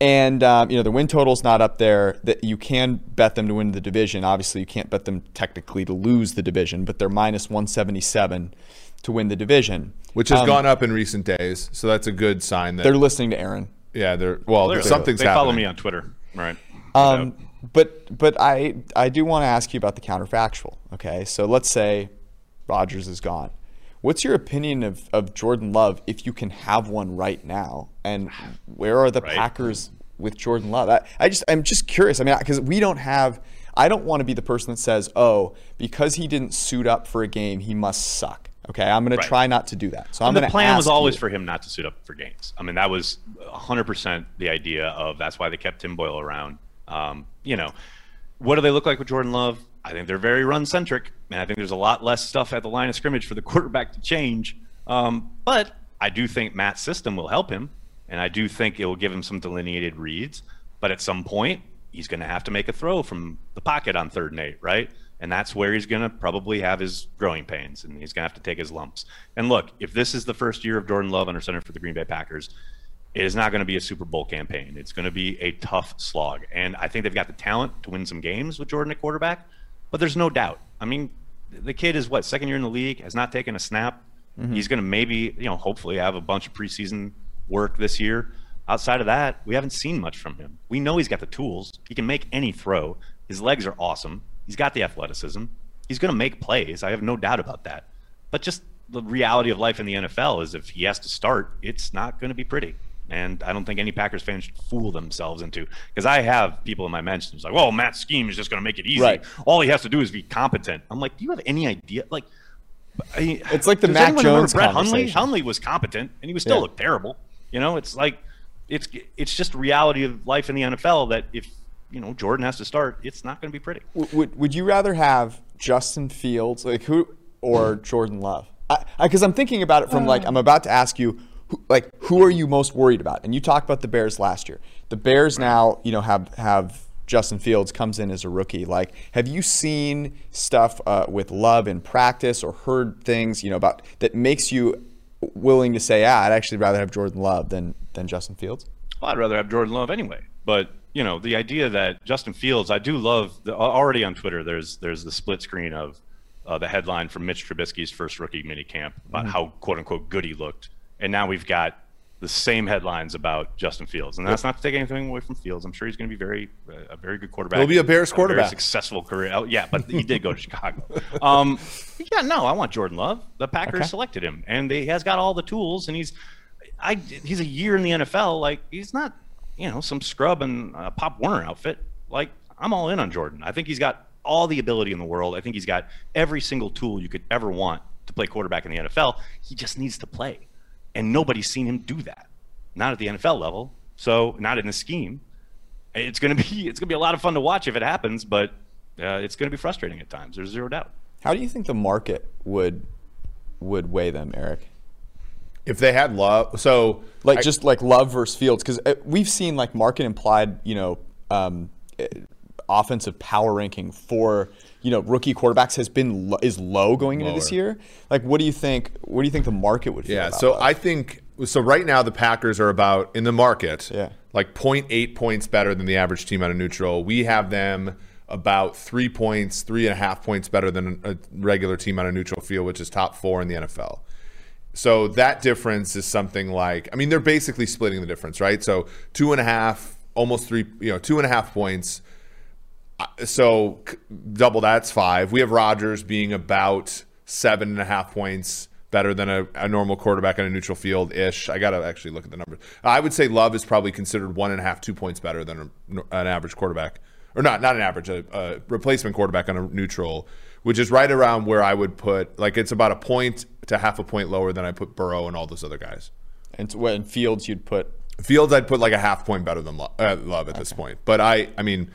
And um, you know the win total's not up there. That you can bet them to win the division. Obviously, you can't bet them technically to lose the division, but they're minus one seventy seven to win the division. which has Um, gone up in recent days so that's a good sign that They're listening to Aaron. yeah they're well Clearly. something's they happening follow me on Twitter, right? Um, but but I I do want to ask you about the counterfactual. Okay, so let's say Rodgers is gone. What's your opinion of, of Jordan Love if you can have one right now? And where are the Right. Packers with Jordan Love? I, I just I'm just curious. I mean, because we don't have. I don't want to be the person that says, "Oh, because he didn't suit up for a game, he must suck." Okay, I'm going Right. to try not to do that. So I'm the going to plan was always you- for him not to suit up for games. I mean, that was 100% the idea of that's why they kept Tim Boyle around. Um, you know, what do they look like with Jordan Love? I think they're very run centric, and I think there's a lot less stuff at the line of scrimmage for the quarterback to change. Um, but I do think Matt's system will help him, and I do think it will give him some delineated reads. But at some point, he's going to have to make a throw from the pocket on third and eight, right? And that's where he's going to probably have his growing pains, and he's going to have to take his lumps. And look, if this is the first year of Jordan Love under center for the Green Bay Packers, it is not going to be a Super Bowl campaign. It's going to be a tough slog. And I think they've got the talent to win some games with Jordan at quarterback, but there's no doubt. I mean, the kid is what, second year in the league, has not taken a snap. Mm-hmm. He's going to maybe, you know, hopefully have a bunch of preseason work this year. Outside of that, we haven't seen much from him. We know he's got the tools. He can make any throw. His legs are awesome. He's got the athleticism. He's going to make plays. I have no doubt about that. But just the reality of life in the NFL is if he has to start, it's not going to be pretty. And I don't think any Packers fans should fool themselves into because I have people in my mentions like, "Well, Matt's scheme is just going to make it easy. Right. All he has to do is be competent." I'm like, "Do you have any idea?" Like, I, It's like the does Mac anyone remember Jones Brett Hundley. Hundley was competent, and he was still Yeah. looked terrible. You know, it's like it's it's just reality of life in the NFL that if you know Jordan has to start, it's not going to be pretty. Would would you rather have Justin Fields like who or Jordan Love? Because I'm thinking about it from like uh. I'm about to ask you, who, like who are you most worried about? And you talked about the Bears last year. The Bears now, you know, have have Justin Fields comes in as a rookie. Like, have you seen stuff uh, with Love in practice or heard things, you know, about that makes you willing to say, ah, I'd actually rather have Jordan Love than than Justin Fields? Well, I'd rather have Jordan Love anyway. But you know, the idea that Justin Fields, I do love. The, already on Twitter, there's there's the split screen of uh, the headline from Mitch Trubisky's first rookie minicamp about how quote unquote good he looked, and now we've got the same headlines about Justin Fields, and that's not to take anything away from Fields. I'm sure he's going to be very uh, a very good quarterback. He'll be a Bears Very quarterback. successful career. Oh, yeah, but he did go to Chicago. Um, yeah, no, I want Jordan Love. The Packers Okay. selected him, and they, he has got all the tools, and he's, I, he's a year in the NFL. Like he's not, you know, some scrub in a Pop Warner outfit. Like I'm all in on Jordan. I think he's got all the ability in the world. I think he's got every single tool you could ever want to play quarterback in the NFL. He just needs to play, and nobody's seen him do that. Not at the NFL level. So not in the scheme it's gonna be it's gonna be a lot of fun to watch if it happens, but uh, it's gonna be frustrating at times. There's zero doubt. How do you think the market would would weigh them, Eric? If they had love, so like I- just like Love versus Fields, because we've seen like market implied, you know, um, offensive power ranking for you know rookie quarterbacks has been lo- is low going into this year. Like, what do you think? What do you think the market would feel? Yeah, so Love? I think so right now the Packers are about in the market, Yeah. like 0.8 points better than the average team out of neutral. We have them about three points, three and a half points better than a regular team out of neutral field, which is top four in the NFL. So that difference is something like, I mean, they're basically splitting the difference, right? So two and a half, almost three, you know, two and a half points. So double that's five. We have Rodgers being about seven and a half points better than a, a normal quarterback on a neutral field ish. I got to actually look at the numbers. I would say Love is probably considered one and a half, two points better than a, an average quarterback, or not, not an average, a, a replacement quarterback on a neutral, which is right around where I would put. Like it's about a point to half a point lower than I put Burrow and all those other guys. And what Fields you'd put Fields, I'd put like a half point better than Lo- uh, Love at this point. But I, I mean,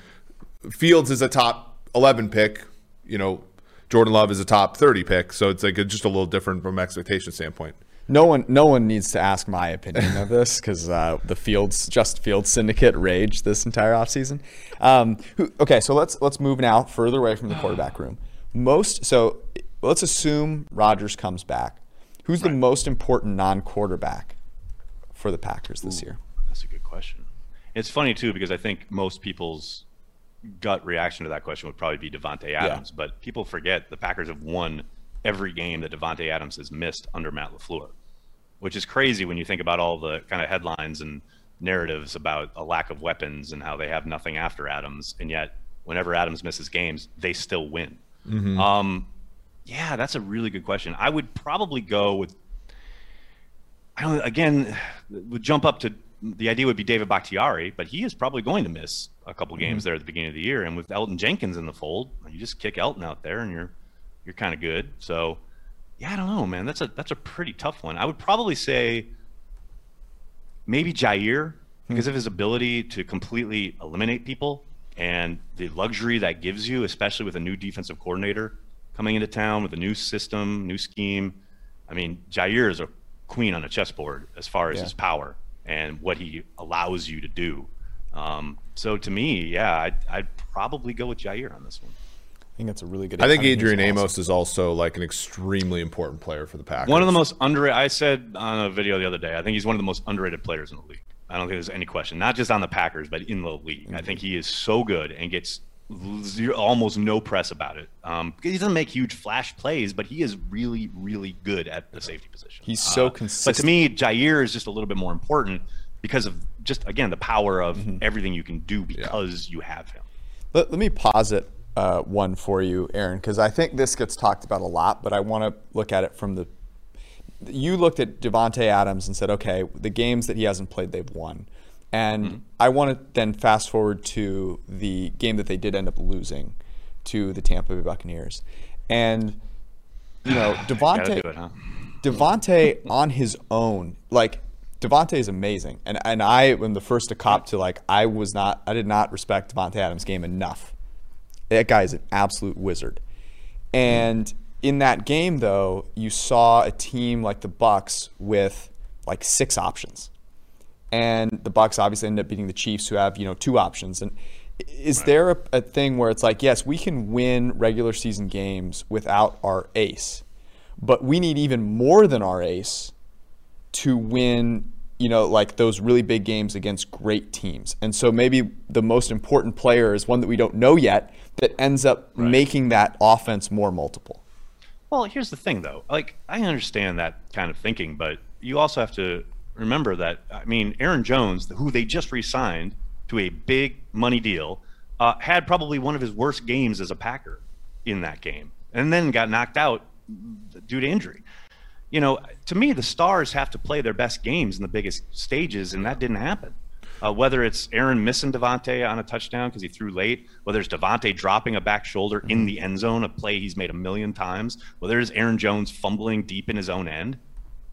Fields is a top eleven pick. You know, Jordan Love is a top thirty pick. So it's like a, just a little different from expectation standpoint. No one, no one needs to ask my opinion of this because uh, the Fields, just Fields syndicate raged this entire offseason. Um, who, okay, so let's let's move now further away from the quarterback room. Most, so let's assume Rodgers comes back. Who's the most important non-quarterback for the Packers this year? That's a good question. It's funny too because I think most people's gut reaction to that question would probably be Davante Adams, but people forget the Packers have won every game that Davante Adams has missed under Matt LaFleur, which is crazy when you think about all the kind of headlines and narratives about a lack of weapons and how they have nothing after Adams, and yet whenever Adams misses games, they still win. Um, yeah, that's a really good question. I would probably go with I don't again would jump up to the idea would be David Bakhtiari, but he is probably going to miss a couple mm-hmm. games there at the beginning of the year. And with Elgton Jenkins in the fold, you just kick Elgton out there and you're you're kind of good. So yeah, I don't know, man. That's a that's a pretty tough one. I would probably say maybe Jaire because hmm. of his ability to completely eliminate people and the luxury that gives you, especially with a new defensive coordinator coming into town with a new system, new scheme. I mean, Jaire is a queen on a chessboard as far as Yeah. his power and what he allows you to do. Um, so to me, yeah, I'd, I'd probably go with Jaire on this one. I think that's a really good. I think Adrian awesome. Amos is also like an extremely important player for the Packers. One of the most underrated. I said on a video the other day. I think he's one of the most underrated players in the league. I don't think there's any question. Not just on the Packers, but in the league. I think he is so good and gets zero, almost no press about it. Um, he doesn't make huge flash plays, but he is really, really good at the safety position. He's so Uh, But to me, Jaire is just a little bit more important because of just again the power of Mm-hmm. everything you can do because you have him. Let, let me posit uh, one for you, Aaron, because I think this gets talked about a lot, but I want to look at it from the. You looked at Davante Adams and said, okay, the games that he hasn't played, they've won. And mm-hmm. I want to then fast forward to the game that they did end up losing to the Tampa Bay Buccaneers. And, you know, Davante. It, huh? Davante on his own, like Davante is amazing, and and I am the first to cop to like I was not, I did not respect Davante Adams' game enough. That guy is an absolute wizard, and in that game though, you saw a team like the Bucks with like six options, and the Bucks obviously end up beating the Chiefs, who have you know two options. And is there a, a thing where it's like, yes, we can win regular season games without our ace, but we need even more than our ace to win, you know, like those really big games against great teams. And so maybe the most important player is one that we don't know yet that ends up making that offense more multiple. Well, here's the thing, though. Like, I understand that kind of thinking, but you also have to remember that, I mean, Aaron Jones, who they just re signed to a big money deal, uh, had probably one of his worst games as a Packer in that game, and then got knocked out due to injury. You know, to me, the stars have to play their best games in the biggest stages, and that didn't happen. Uh, whether it's Aaron missing Davante on a touchdown because he threw late, whether it's Davante dropping a back shoulder in the end zone, a play he's made a million times, whether it's Aaron Jones fumbling deep in his own end,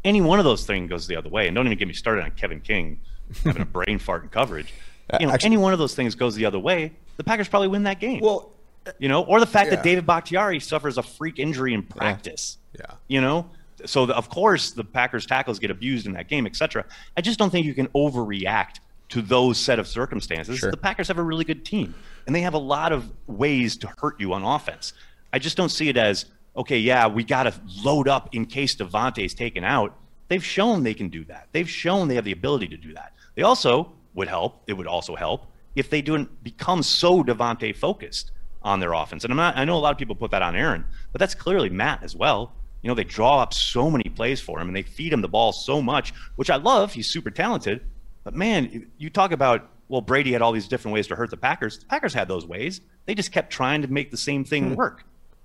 any one of those things goes the other way. And don't even get me started on Kevin King having a brain fart in coverage. Uh, you know, Actually- any one of those things goes the other way, the Packers probably win that game. Well, you know, or the fact Yeah. that David Bakhtiari suffers a freak injury in practice. Yeah. You know, so the, of course the Packers tackles get abused in that game, etc. I just don't think you can overreact to those set of circumstances. Sure. The Packers have a really good team, and they have a lot of ways to hurt you on offense. I just don't see it as okay. Yeah, we got to load up in case Davante's taken out. They've shown they can do that. They've shown they have the ability to do that. They also would help. It would also help if they don't become so Davante focused on their offense. And I'm not, I know a lot of people put that on Aaron, but that's clearly Matt as well. You know, they draw up so many plays for him and they feed him the ball so much, which I love. He's super talented. But man, you talk about, well, Brady had all these different ways to hurt the Packers. The Packers had those ways. They just kept trying to make the same thing hmm. work.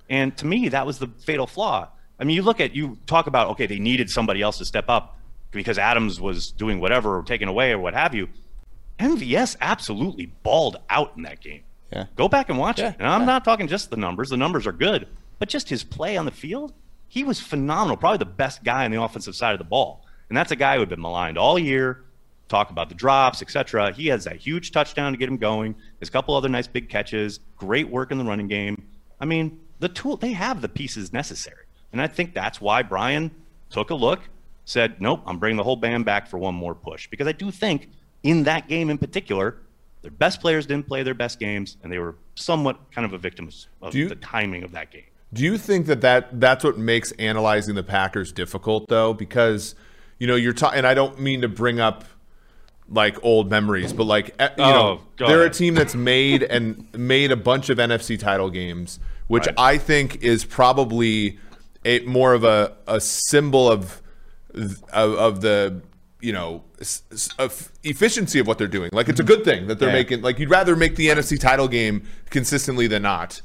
And to me, that was the fatal flaw. I mean, you look at, you talk about, okay, they needed somebody else to step up because Adams was doing whatever or taking away or what have you. MVS absolutely balled out in that game. Yeah. Go back and watch yeah. it. And I'm yeah. not talking just the numbers. The numbers are good, but just his play on the field, he was phenomenal. Probably the best guy on the offensive side of the ball. And that's a guy who had been maligned all year. Talk about the drops, etc. He has that huge touchdown to get him going. There's a couple other nice big catches. Great work in the running game. I mean, the tool they have the pieces necessary, and I think that's why Brian took a look, said, "Nope, I'm bringing the whole band back for one more push," because I do think in that game in particular, their best players didn't play their best games, and they were somewhat kind of a victim of you, the timing of that game. Do you think that, that that's what makes analyzing the Packers difficult, though? Because you know you're talking, and I don't mean to bring up like old memories, but like you oh, know they're ahead. a team that's made and made a bunch of NFC title games, which right. I think is probably a more of a, a symbol of, of of the you know efficiency of what they're doing. Like it's a mm-hmm. good thing that they're yeah. making. Like you'd rather make the NFC title game consistently than not.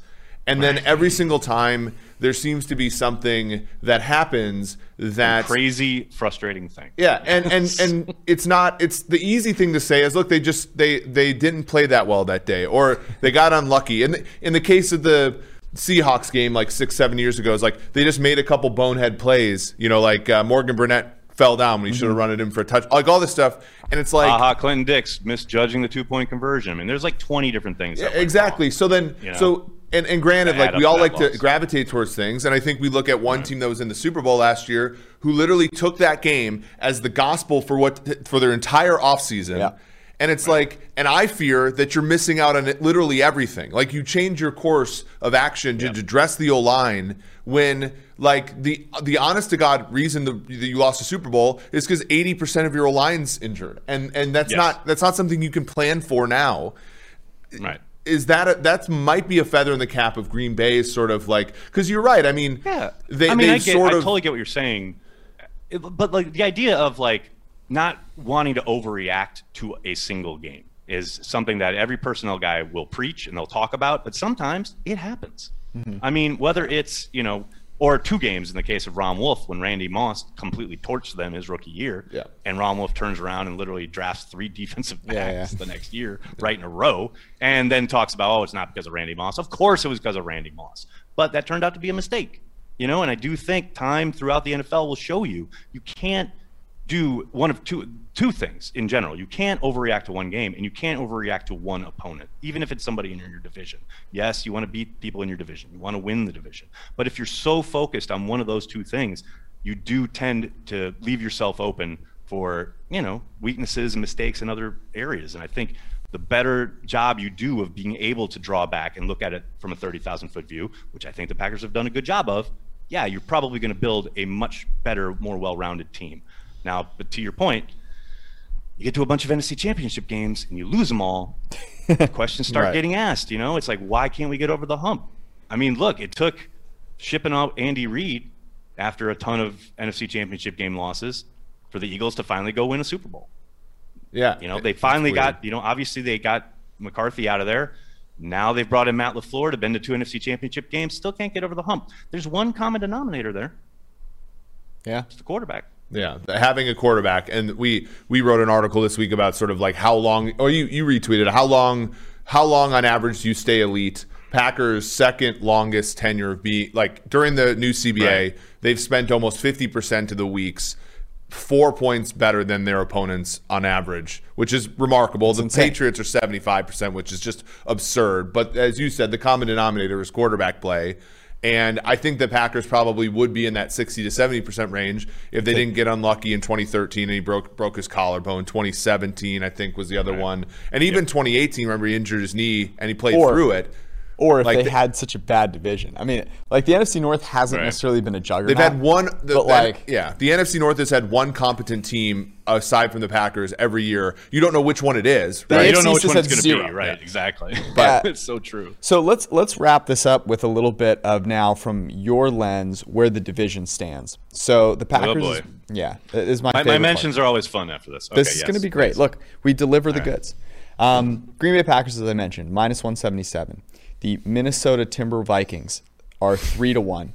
And then every single time there seems to be something that happens that crazy frustrating thing. Yeah, and and and it's not it's the easy thing to say is look they just they they didn't play that well that day or they got unlucky. And in, in the case of the Seahawks game like 6 7 years ago is like they just made a couple bonehead plays, you know, like uh, Morgan Burnett fell down when he should have mm-hmm. run it in for a touch, like all this stuff. And it's like, aha, Clinton Dix misjudging the two point conversion. I mean, there's like 20 different things. Yeah, exactly. So then, you know, so and, and granted, like we all like loss. to gravitate towards things, and I think we look at one right. team that was in the Super Bowl last year who literally took that game as the gospel for what for their entire offseason. Yeah. And it's like, and I fear that you're missing out on literally everything. Like you change your course of action to, yep. address the O line when like the the honest to god reason that you lost the Super Bowl is because eighty percent of your O line's injured, and and that's yes. not that's not something you can plan for now. Right. Is that a, that might be a feather in the cap of Green Bay's sort of like because you're right. I mean, yeah. They, I mean, I, get, sort of... I totally get what you're saying, but like the idea of like not wanting to overreact to a single game is something that every personnel guy will preach and they'll talk about, but sometimes it happens. Mm-hmm. I mean, whether it's you know or two games in the case of Ron Wolf when Randy Moss completely torched them his rookie year. Yeah. And Ron Wolf turns around and literally drafts three defensive backs yeah, yeah. the next year right in a row and then talks about, oh, it's not because of Randy Moss. Of course it was because of Randy Moss. But that turned out to be a mistake. You know, and I do think time throughout the NFL will show you you can't – do one of two two things in general. You can't overreact to one game and you can't overreact to one opponent, even if it's somebody in your division. Yes, you want to beat people in your division. You want to win the division. But if you're so focused on one of those two things, you do tend to leave yourself open for, you know, weaknesses and mistakes in other areas. And I think the better job you do of being able to draw back and look at it from a 30,000 foot view, which I think the Packers have done a good job of, yeah, you're probably going to build a much better, more well-rounded team. Now, but to your point, you get to a bunch of NFC championship games and you lose them all. questions start right. getting asked. You know, it's like, why can't we get over the hump? I mean, look, it took shipping out Andy Reid after a ton of NFC championship game losses for the Eagles to finally go win a Super Bowl. Yeah. You know, they finally got, you know, obviously they got McCarthy out of there. Now they've brought in Matt LaFleur to been to two NFC championship games. Still can't get over the hump. There's one common denominator there. Yeah. It's the quarterback. Yeah, having a quarterback, and we we wrote an article this week about sort of like how long, or you you retweeted how long how long on average do you stay elite? Packers' second longest tenure of being like during the new CBA, right. they've spent almost fifty percent of the weeks four points better than their opponents on average, which is remarkable. That's the insane. Patriots are 75%, which is just absurd. But as you said, the common denominator is quarterback play. And I think the Packers probably would be in that 60 to 70% range if they didn't get unlucky in 2013 and he broke broke his collarbone. 2017, I think, was the other right. one. And even yep. 2018, remember, he injured his knee and he played or, through it. Or if Like they the- had such a bad division. I mean, like the NFC North hasn't Right. necessarily been a juggernaut. They've had one, the, but that- like yeah, the NFC North has had one competent team aside from the Packers every year. You don't know which one it is, The Right, right? you don't know which one it's had going to be. zero. Right, exactly. But- it's so true. So let's let's wrap this up with a little bit of now from your lens where the division stands. So the Packers, boy. is, yeah, it is my My, favorite my part. mentions are always fun after this. This Okay, is going to be great. please. Look, we deliver the goods. Um, Green Bay Packers, as I mentioned, minus 177. The Minnesota Timber Vikings are three to one.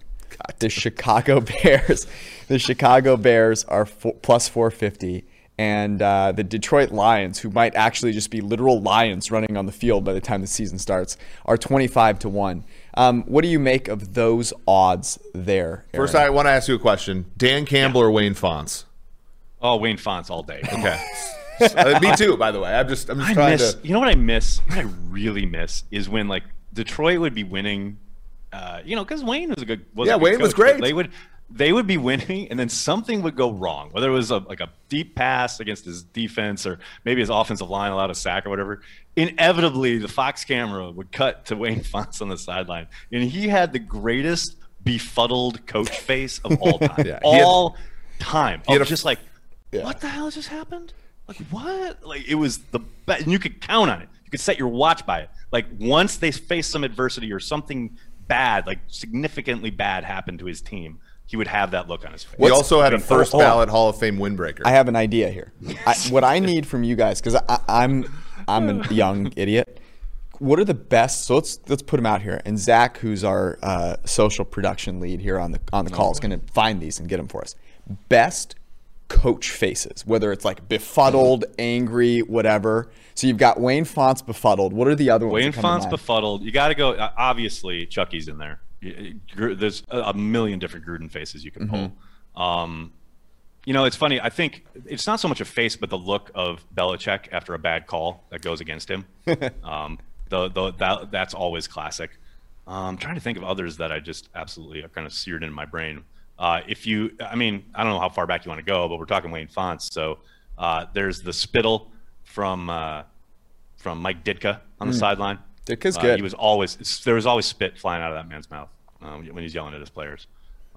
The Chicago Bears, the Chicago Bears are four, plus 450, and uh, the Detroit Lions, who might actually just be literal lions running on the field by the time the season starts, are 25 to one. Um, what do you make of those odds there? First, I want to ask you a question: Dan Campbell or Wayne Fontes? Oh, Wayne Fontes all day. Okay, Uh, me too. By the way, I'm just I'm just I trying miss. to. You know what I miss? What I really miss is when like Detroit would be winning. Uh, you know, because Wayne was a good. Was a Yeah, good Wayne was coach, but great. They would. They would be winning, and then something would go wrong. Whether it was a, like a deep pass against his defense, or maybe his offensive line allowed a sack or whatever. Inevitably, the Fox camera would cut to Wayne Fontes on the sideline, and he had the greatest befuddled coach face of all time. Yeah, he had- all time. Of just like, Yeah. what the hell just happened? Like what? Like it was the best, and you could count on it. You could set your watch by it. Like once they faced some adversity or something bad, like significantly bad, happened to his team, he would have that look on his face. He also had a first hold on. ballot Hall of Fame windbreaker. I have an idea here. I, what I need from you guys, because I'm I'm a young idiot. What are the best? So let's let's put them out here. And Zach, who's our uh, social production lead here on the on the call, is going to find these and get them for us. Best coach faces, whether it's like befuddled, angry, whatever. So you've got Wayne Fontes befuddled. What are the other ones? Wayne Fontes befuddled. You got to go. uh, Obviously, Chucky's in there. Y- y- Gr- There's a million different Gruden faces you can Mm-hmm. pull. Um, you know, it's funny. I think it's not so much a face, but the look of Belichick after a bad call that goes against him. um, the, the, that, that's always classic. Um, I'm trying to think of others that I just absolutely are kind of seared in my brain. Uh, if you, I mean, I don't know how far back you want to go, but we're talking Wayne Fontes. So uh, there's the spittle from uh, from Mike Ditka on the sideline. Hmm. Ditka's Uh, good. He was always there was always spit flying out of that man's mouth uh, when he's yelling at his players.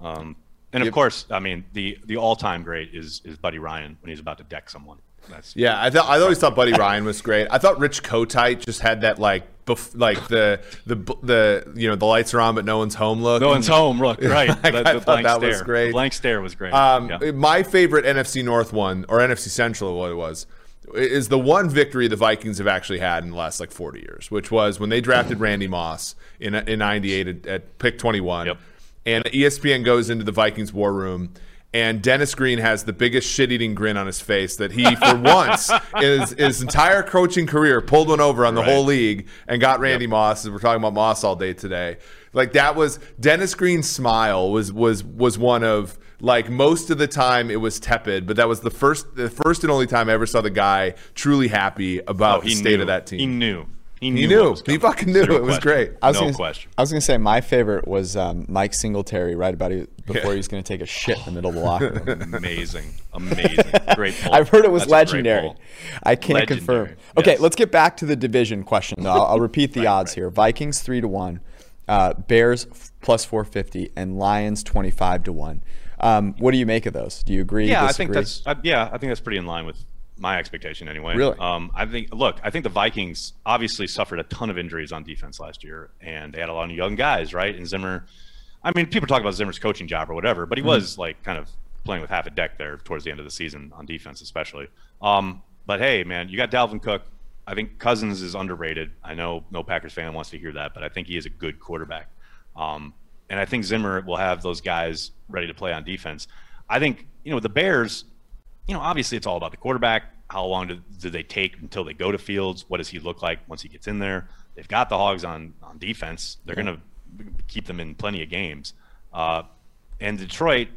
Um, and of Yep. course, I mean the the all time great is is Buddy Ryan when he's about to deck someone. That's Yeah, I thought I always thought Buddy Ryan was great. I thought Rich Kotite just had that like bef- like the the the you know the lights are on but no one's home look. no one's home. Look, right? I The- the thought blank that stare. was great. The blank stare was great. Um, Yeah. My favorite NFC North one or NFC Central, what it was, is the one victory the Vikings have actually had in the last like 40 years, which was when they drafted Randy Moss in in '98 at, at pick 21, Yep. and ESPN goes into the Vikings war room. And Dennis Green has the biggest shit-eating grin on his face that he, for once, his, his entire coaching career, pulled one over on the Right. whole league and got Randy Moss. As we're talking about Moss all day today. Like that was Dennis Green's smile was was was one of like most of the time it was tepid, but that was the first the first and only time I ever saw the guy truly happy about Oh, the state knew. of that team. He knew. He He knew. knew. what was He fucking knew. Zero It was question. great. I was no gonna, question. I was going to say my favorite was um, Mike Singletary right about it before he was going to take a shit in the middle of the locker room. Amazing, amazing, great pull. I've heard it was That's legendary. I can't Legendary, confirm. Okay, yes. let's get back to the division question. Though. I'll, I'll repeat the odds here: Vikings three to one, uh, Bears plus four fifty, and Lions twenty five to one. Um, what do you make of those? Do you agree? Yeah, I think that's uh, yeah, I think that's pretty in line with my expectation anyway. Really? Um, I think look, I think the Vikings obviously suffered a ton of injuries on defense last year, and they had a lot of young guys, right? And Zimmer, I mean, people talk about Zimmer's coaching job or whatever, but he was like kind of playing with half a deck there towards the end of the season on defense, especially. Um, but hey, man, you got Dalvin Cook. I think Cousins is underrated. I know no Packers fan wants to hear that, but I think he is a good quarterback. Um, and I think Zimmer will have those guys ready to play on defense. I think, you know, the Bears, you know, obviously it's all about the quarterback. How long do, do they take until they go to Fields? What does he look like once he gets in there? They've got the Hogs on, on defense. They're going to keep them in plenty of games. Uh, and Detroit,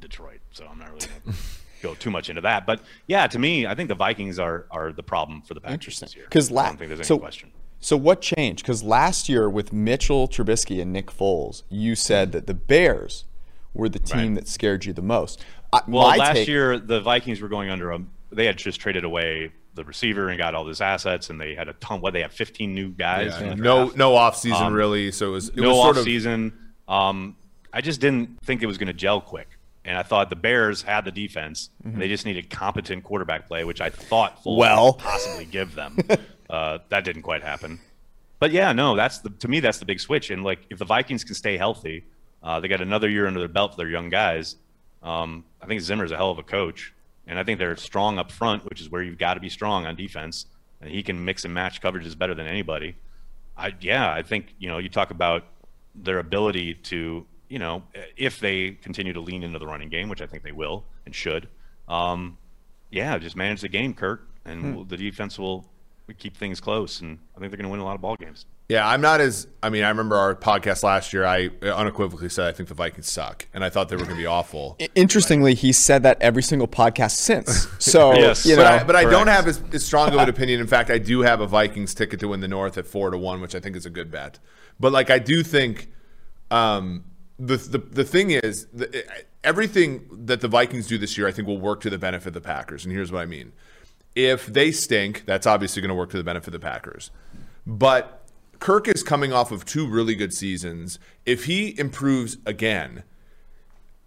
Detroit. So I'm not really going to go too much into that. But yeah, to me, I think the Vikings are are the problem for the Packers Interesting. this year. 'Cause I la- don't think there's any so- question. So what changed? Because last year with Mitchell Trubisky and Nick Foles, you said that the Bears were the team Right. that scared you the most. I, Well, my last take- year the Vikings were going under a. They had just traded away the receiver and got all these assets, and they had a ton. What they have 15 new guys. Yeah. from the No, draft. no off season Um, really. So it was it no was off sort of season. Um, I just didn't think it was going to gel quick, and I thought the Bears had the defense. Mm-hmm. They just needed competent quarterback play, which I thought Foles Well. could possibly give them. uh, that didn't quite happen. But yeah, no, that's the to me that's the big switch. And like if the Vikings can stay healthy, uh, they got another year under their belt for their young guys. Um, I think Zimmer's a hell of a coach, and I think they're strong up front, which is where you've got to be strong on defense. And he can mix and match coverages better than anybody. I yeah, I think you know you talk about their ability to you know if they continue to lean into the running game, which I think they will and should. Um, yeah, just manage the game, Kurt, and we'll, the defense will keep things close, and I think they're going to win a lot of ball games. Yeah, I'm not as. I mean, I remember our podcast last year. I unequivocally said I think the Vikings suck, and I thought they were going to be awful. Interestingly, he said that every single podcast since. So Yes. you but I, but I don't have as, as strong of an opinion. In fact, I do have a Vikings ticket to win the North at four to one, which I think is a good bet. But like, I do think um, the, the the thing is the, everything that the Vikings do this year, I think, will work to the benefit of the Packers. And here's what I mean: if they stink, that's obviously going to work to the benefit of the Packers. But Kirk is coming off of two really good seasons. If he improves again,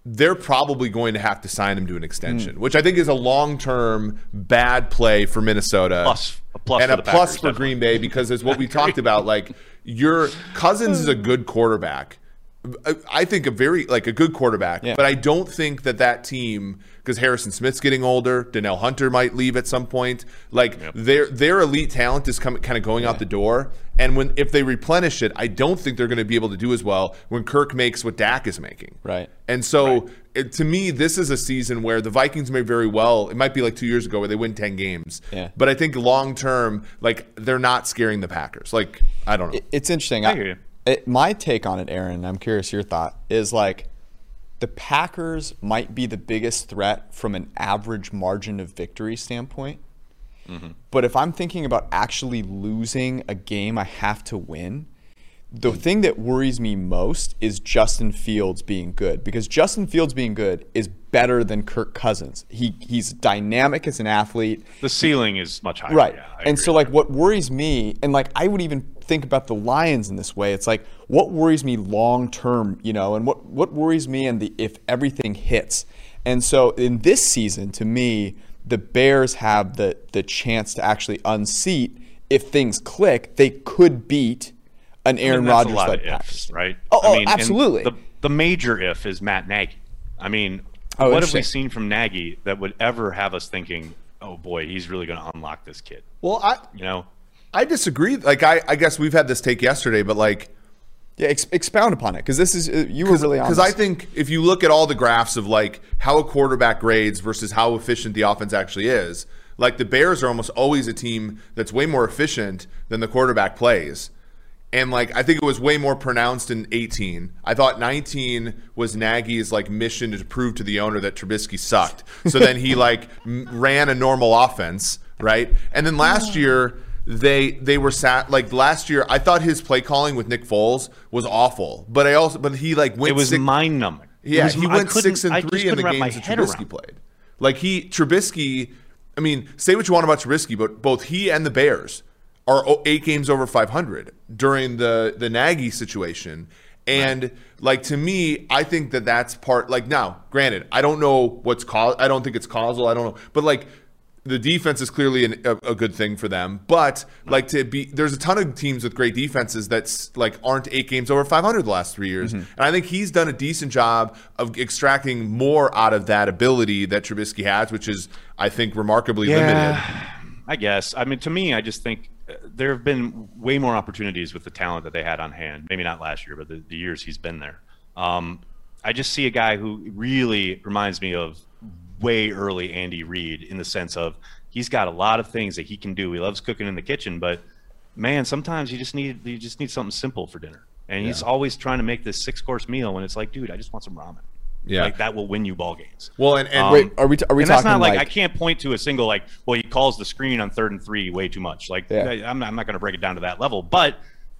they're probably going to have to sign him to an extension, Hmm. which I think is a long-term bad play for Minnesota. Plus- a plus and for a plus Packers, for definitely. Green Bay because as what we talked about, like your Cousins is a good quarterback. I- I think a very like a good quarterback, Yeah. but I don't think that that team because Harrison Smith's getting older, Danielle Hunter might leave at some point. Like their their elite talent is coming kind of going out the door, and when if they replenish it, I don't think they're going to be able to do as well when Kirk makes what Dak is making. Right. And so, it, to me, this is a season where the Vikings may very well. It might be like two years ago where they win ten games. Yeah. But I think long term, like they're not scaring the Packers. Like I don't know. It's interesting. I hear you. It- my take on it, Aaron, I'm curious your thought, is like the Packers might be the biggest threat from an average margin of victory standpoint. Mm-hmm. But if I'm thinking about actually losing a game I have to win, the thing that worries me most is Justin Fields being good because Justin Fields being good is better than Kirk Cousins. He he's dynamic as an athlete. The ceiling is much higher. Right. Yeah, and so, like, what worries me, and like, I would even think about the Lions in this way. It's like, what worries me long term, you know, and what what worries me, and the if everything hits. And so, in this season, to me, the Bears have the the chance to actually unseat if things click. They could beat an I Aaron mean, that's a Rodgers lot of ifs, right? Oh, I oh, and absolutely. The, the major if is Matt Nagy. I mean, Oh, what have we seen from Nagy that would ever have us thinking, "Oh boy, he's really going to unlock this kid"? well, I You know, I disagree. Like I, I guess we've had this take yesterday, but like Yeah, ex- expound upon it because this is uh, you were really on because. I think if you look at all the graphs of like how a quarterback grades versus how efficient the offense actually is, like the Bears are almost always a team that's way more efficient than the quarterback plays. And like I think it was way more pronounced in 18. I thought 19 was Nagy's like mission to prove to the owner that Trubisky sucked. So then he like m- ran a normal offense, right? And then last year they they were sat like last year I thought his play calling with Nick Foles was awful. But I also but he like went it was six, mind numbing. yeah, he went six and three in the games that Trubisky around. played. Like he Trubisky, I mean, say what you want about Trubisky, but both he and the Bears are eight games over 500 during the the Nagy situation. And like to me, I think that that's part. Like now, granted, I don't know what's caused. I don't think it's causal. I don't know, but like the defense is clearly an, a, a good thing for them. But like to be, there's a ton of teams with great defenses that's like aren't eight games over 500 the last three years, and I think he's done a decent job of extracting more out of that ability that Trubisky has, which is I think remarkably limited. I guess. I mean, to me, I just think uh, there have been way more opportunities with the talent that they had on hand. Maybe not last year, but the, the years he's been there. Um, I just see a guy who really reminds me of way early Andy Reid in the sense of he's got a lot of things that he can do. He loves cooking in the kitchen, but man, sometimes you just need you just need something simple for dinner. And he's always trying to make this six course meal when it's like, dude, I just want some ramen. Yeah. like that will win you ball games. Well, and, and Um, Wait, are we t- are we and that's talking not like, like- I can't point to a single like well he calls the screen on third and three way too much like Yeah. I'm not, I'm not going to break it down to that level but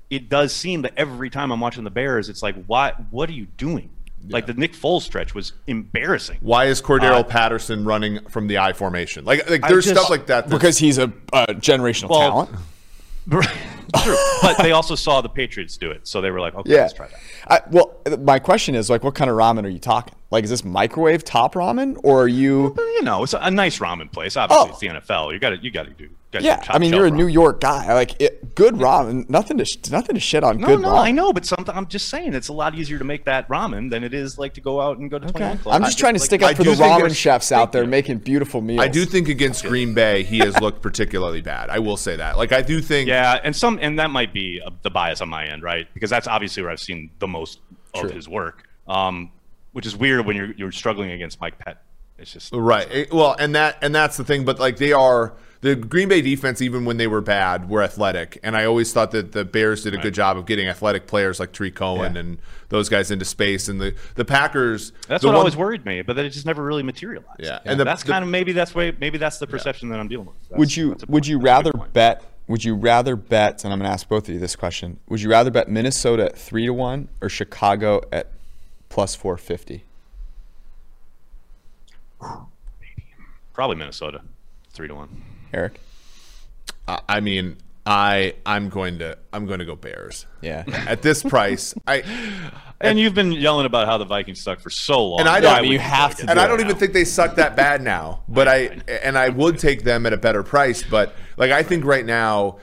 it does seem that every time I'm watching the Bears it's like what what are you doing Like the Nick Foles stretch was embarrassing. Why is Cordarrelle Uh, Patterson running from the I formation? Like, like there's just- stuff like that. that's- because he's a, a generational Well, talent. True. but they also saw the Patriots do it, so they were like, okay, Yeah. let's try that. I, well, my question is like, what kind of ramen are you talking? Like, is this microwave top ramen, or are you? But, you know, it's a, a nice ramen place. Obviously, Oh. it's the NFL. You got to you got to do. Gotta Yeah, do I mean, you're a ramen. New York guy. Like, it, good ramen. Nothing to nothing to shit on. No, good no, ramen. I know, but something I'm just saying it's a lot easier to make that ramen than it is like to go out and go to 21 Club. I'm just trying to stick I up for do the ramen chefs out there making beautiful meals. I do think against Green Bay, he has looked particularly bad. I will say that. Like, I do think. Yeah, and some and that might be uh, the bias on my end, right? Because that's obviously where I've seen the most of his work. Um, which is weird when you're you're struggling against Mike Pett. It's just Right. It- well, and that and that's the thing. But like they are the Green Bay defense, even when they were bad, were athletic. And I always thought that the Bears did a good job of getting athletic players like Tarik Cohen Yeah. and those guys into space. And the the Packers. That's the what one- always worried me, but then it just never really materialized. Yeah, and and the- that's the- kind of maybe that's way maybe that's the perception that I'm dealing with. That's- Would you would you That's rather bet? Would you rather bet? And I'm going to ask both of you this question. Would you rather bet Minnesota at three to one or Chicago at plus four fifty? Probably Minnesota, three to one. Eric. I- I mean, I I'm going to I'm going to go Bears. Yeah. At this price, I And you've been yelling about how the Vikings suck for so long. And I don't- would you have to again? and I do don't it even think they suck that bad now. But I and I would take them at a better price. But like I think right now,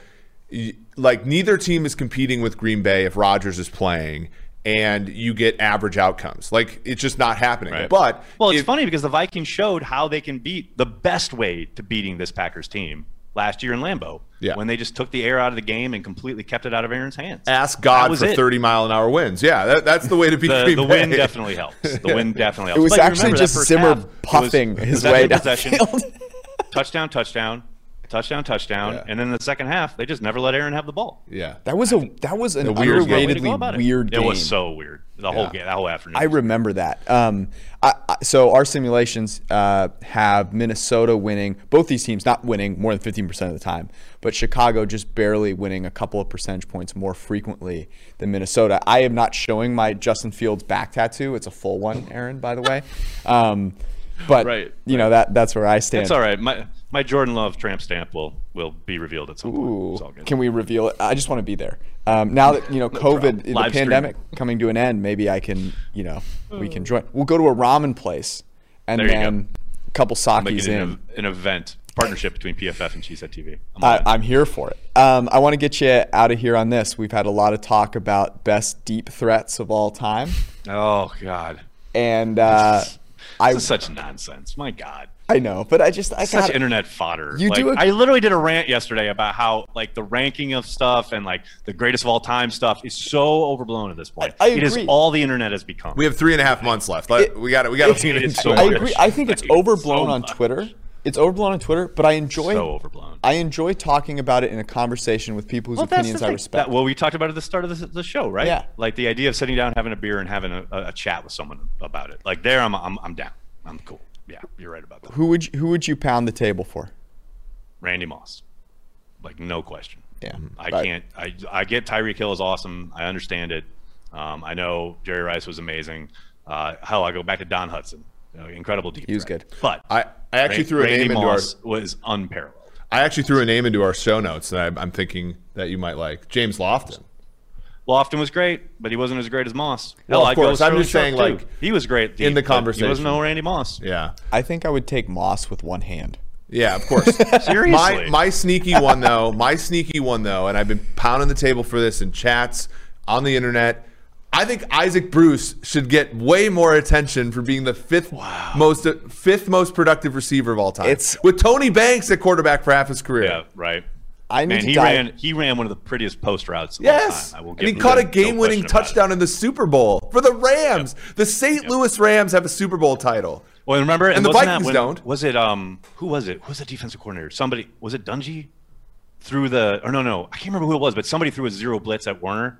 like neither team is competing with Green Bay if Rodgers is playing, and you get average outcomes. Like it's just not happening. Right. But Well, it's if- funny because the Vikings showed how they can beat the best way to beating this Packers team last year in Lambeau. Yeah. When they just took the air out of the game and completely kept it out of Aaron's hands. Ask God for it. 30 mile an hour winds. Yeah, that, that's the way to beat The, Green the Bay. wind definitely helps. The wind definitely helps. It was But actually just first Zimmer half, it was puffing his possession, way down possession, touchdown, touchdown, touchdown, touchdown, Yeah. and then the second half they just never let Aaron have the ball. Yeah. That was a that was an A weird game. Way to go underratedly it. weird game. It was so weird. The whole Yeah. game, that whole afternoon. I remember that. Um, I, I, so our simulations uh, have Minnesota winning both these teams not winning more than fifteen percent of the time, but Chicago just barely winning a couple of percentage points more frequently than Minnesota. I am not showing my Justin Fields back tattoo. It's a full one, Aaron, by the way. Um, but Right, you know that that's where I stand. That's all right. My my Jordan Love tramp stamp will will be revealed at some point. Ooh, It's all good. can we reveal it? I just want to be there. Um, now that you know COVID, the Live stream. pandemic coming to an end, maybe I can, you know, we can join. We'll go to a ramen place, and There then a couple sakis in. an, an event partnership between PFF and Cheesehead TV. I'm I. I'm here for it. Um, I want to get you out of here on this. We've had a lot of talk about best deep threats of all time, oh God, and uh, I this is such nonsense. My God. I know, but I just I such got internet fodder. You like, do a- I literally did a rant yesterday about how like the ranking of stuff and like the greatest of all time stuff is so overblown at this point. I- I It is agree. all the internet has become. We have three and a half months left. Let- we got it. we got to lean it's into so it. I agree. I think it's Like, so overblown on much. Twitter. It's overblown on Twitter, but I enjoy so overblown. I enjoy talking about it in a conversation with people whose Well, opinions I respect. That- well, we talked about it at the start of the, the show, right? Yeah. Like the idea of sitting down, having a beer, and having a, a, a chat with someone about it. Like there, I'm, I'm, I'm down. I'm cool. Yeah, you're right about that. who would you, who would you pound the table for? Randy Moss. Like no question. Yeah, I Right. can't. I I get Tyreek Hill is awesome. I understand it. Um, I know Jerry Rice was amazing. Uh, hell, I go back to Don Hutson. You know, incredible deep. He was threat. good. But I, I actually Ra- threw a Randy name into our was unparalleled. I actually threw a name into our show notes that I'm, I'm thinking that you might like. James Lofton. Lofton was great, but he wasn't as great as Moss. Well, Hell, of I'd course. I'm just saying, Sharp, too. like, he was great in the conversation. He wasn't no Randy Moss. Yeah. I think I would take Moss with one hand. Yeah, of course. Seriously. my my sneaky one though, my sneaky one though, and I've been pounding the table for this in chats on the internet. I think Isaac Bruce should get way more attention for being the fifth most fifth most productive receiver of all time. It's- with Tony Banks at quarterback for half his career. Yeah, right. I need Man, to he dive- ran. He ran one of the prettiest post routes. Of all Yes, time. I will and he caught no- a no game-winning question touchdown in the Super Bowl for the Rams. The St. Louis Rams have a Super Bowl title. Well, remember, And the wasn't Vikings when- don't. Was it um? Who was it? Who was the defensive coordinator? Somebody was it Dungy? Threw the or no no I can't remember who it was, but somebody threw a zero blitz at Warner,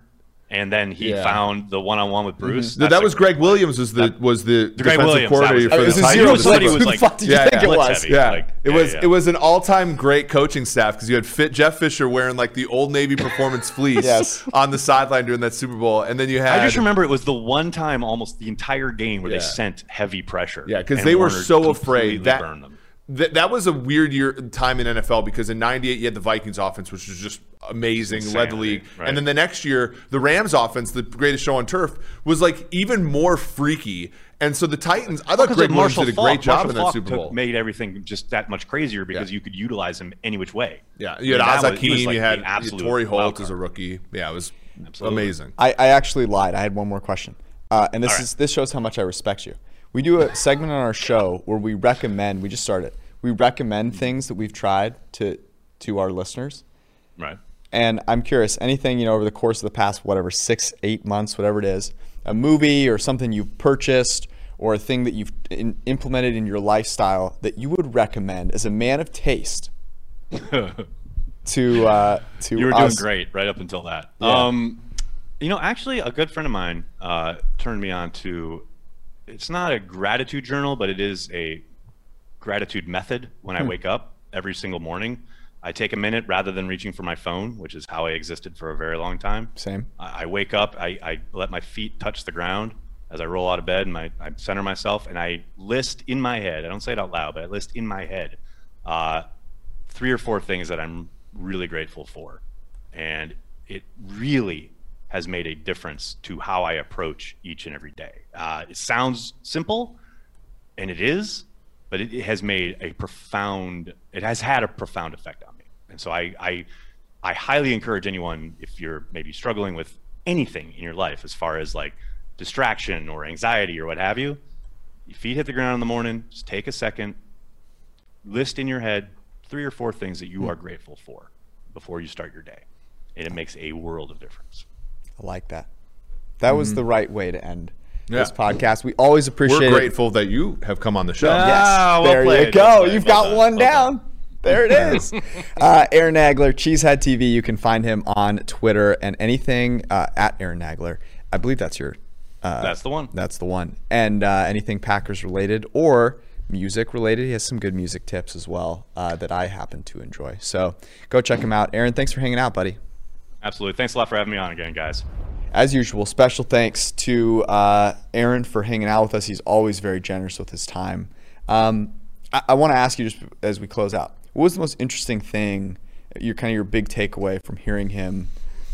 and then he Yeah. found the one-on-one with mm-hmm. Bruce. No, That's that a was great Gregg Williams was the was the Gregg defensive Williams, coordinator was- for it the was a Titans. zero Somebody somebody was Who the like- fuck did you Yeah, think yeah. it was? heavy. Yeah, Like, it was yeah. it was an all time great coaching staff because you had Fit, Jeff Fisher wearing like the old Navy performance fleece Yes. on the sideline during that Super Bowl, and then you had I just remember it was the one time almost the entire game where Yeah. they sent heavy pressure. Yeah, because and they were Warner so afraid that burned them. Th- that was a weird year time in NFL because in '98 you had the Vikings offense, which was just amazing, led the league, right. and then the next year the Rams offense, the greatest show on turf, was like even more freaky. And so the Titans, I thought Because Gregg of Williams Marshall did a great Faulk. job Marshall in that Faulk Super took- Bowl. made everything just that much crazier because Yeah. you could utilize him any which way. yeah, you had I mean, Oz that was- it was Hakim, like you the had absolute Torry Holt as a rookie. Yeah, it was Absolutely. amazing. I, I actually lied. I had one more question, uh, and this All right. is this shows how much I respect you. We do a segment on our show where we recommend. We just started. We recommend things that we've tried to to our listeners. Right. And I'm curious, anything you know over the course of the past whatever six, eight months, whatever it is, a movie or something you've purchased or a thing that you've in, implemented in your lifestyle that you would recommend as a man of taste to uh, to You were doing great right up until that. Yeah. Um, you know, actually, a good friend of mine uh, turned me on to. It's not a gratitude journal, but it is a gratitude method. When I Hmm. wake up every single morning, I take a minute rather than reaching for my phone, which is how I existed for a very long time. Same. I, I wake up, I, I let my feet touch the ground as I roll out of bed, and my, I center myself, and I list in my head. I don't say it out loud, but I list in my head uh, three or four things that I'm really grateful for, and it really has made a difference to how I approach each and every day. Uh, it sounds simple, and it is, but it, it has made a profound. It has had a profound effect on me, and so I, I, I highly encourage anyone if you're maybe struggling with anything in your life, as far as like distraction or anxiety or what have you. Your feet hit the ground in the morning. Just take a second, list in your head three or four things that you are grateful for before you start your day, and it makes a world of difference. I like that. That was the right way to end this Mm-hmm. Podcast. We always appreciate We're it. grateful that you have come on the show. Ah, Yes, well there you go. well You've well got done, one well down. done. There it is. uh, Aaron Nagler, Cheesehead TV. You can find him on Twitter and anything uh, at Aaron Nagler. I believe that's your. Uh, That's the one. That's the one. And uh, anything Packers related or music related, he has some good music tips as well uh, that I happen to enjoy. So go check him out. Aaron, thanks for hanging out, buddy. Absolutely. Thanks a lot for having me on again, guys. As usual, special thanks to uh, Aaron for hanging out with us. He's always very generous with his time. Um, I, I want to ask you just as we close out, what was the most interesting thing, your kind of your big takeaway from hearing him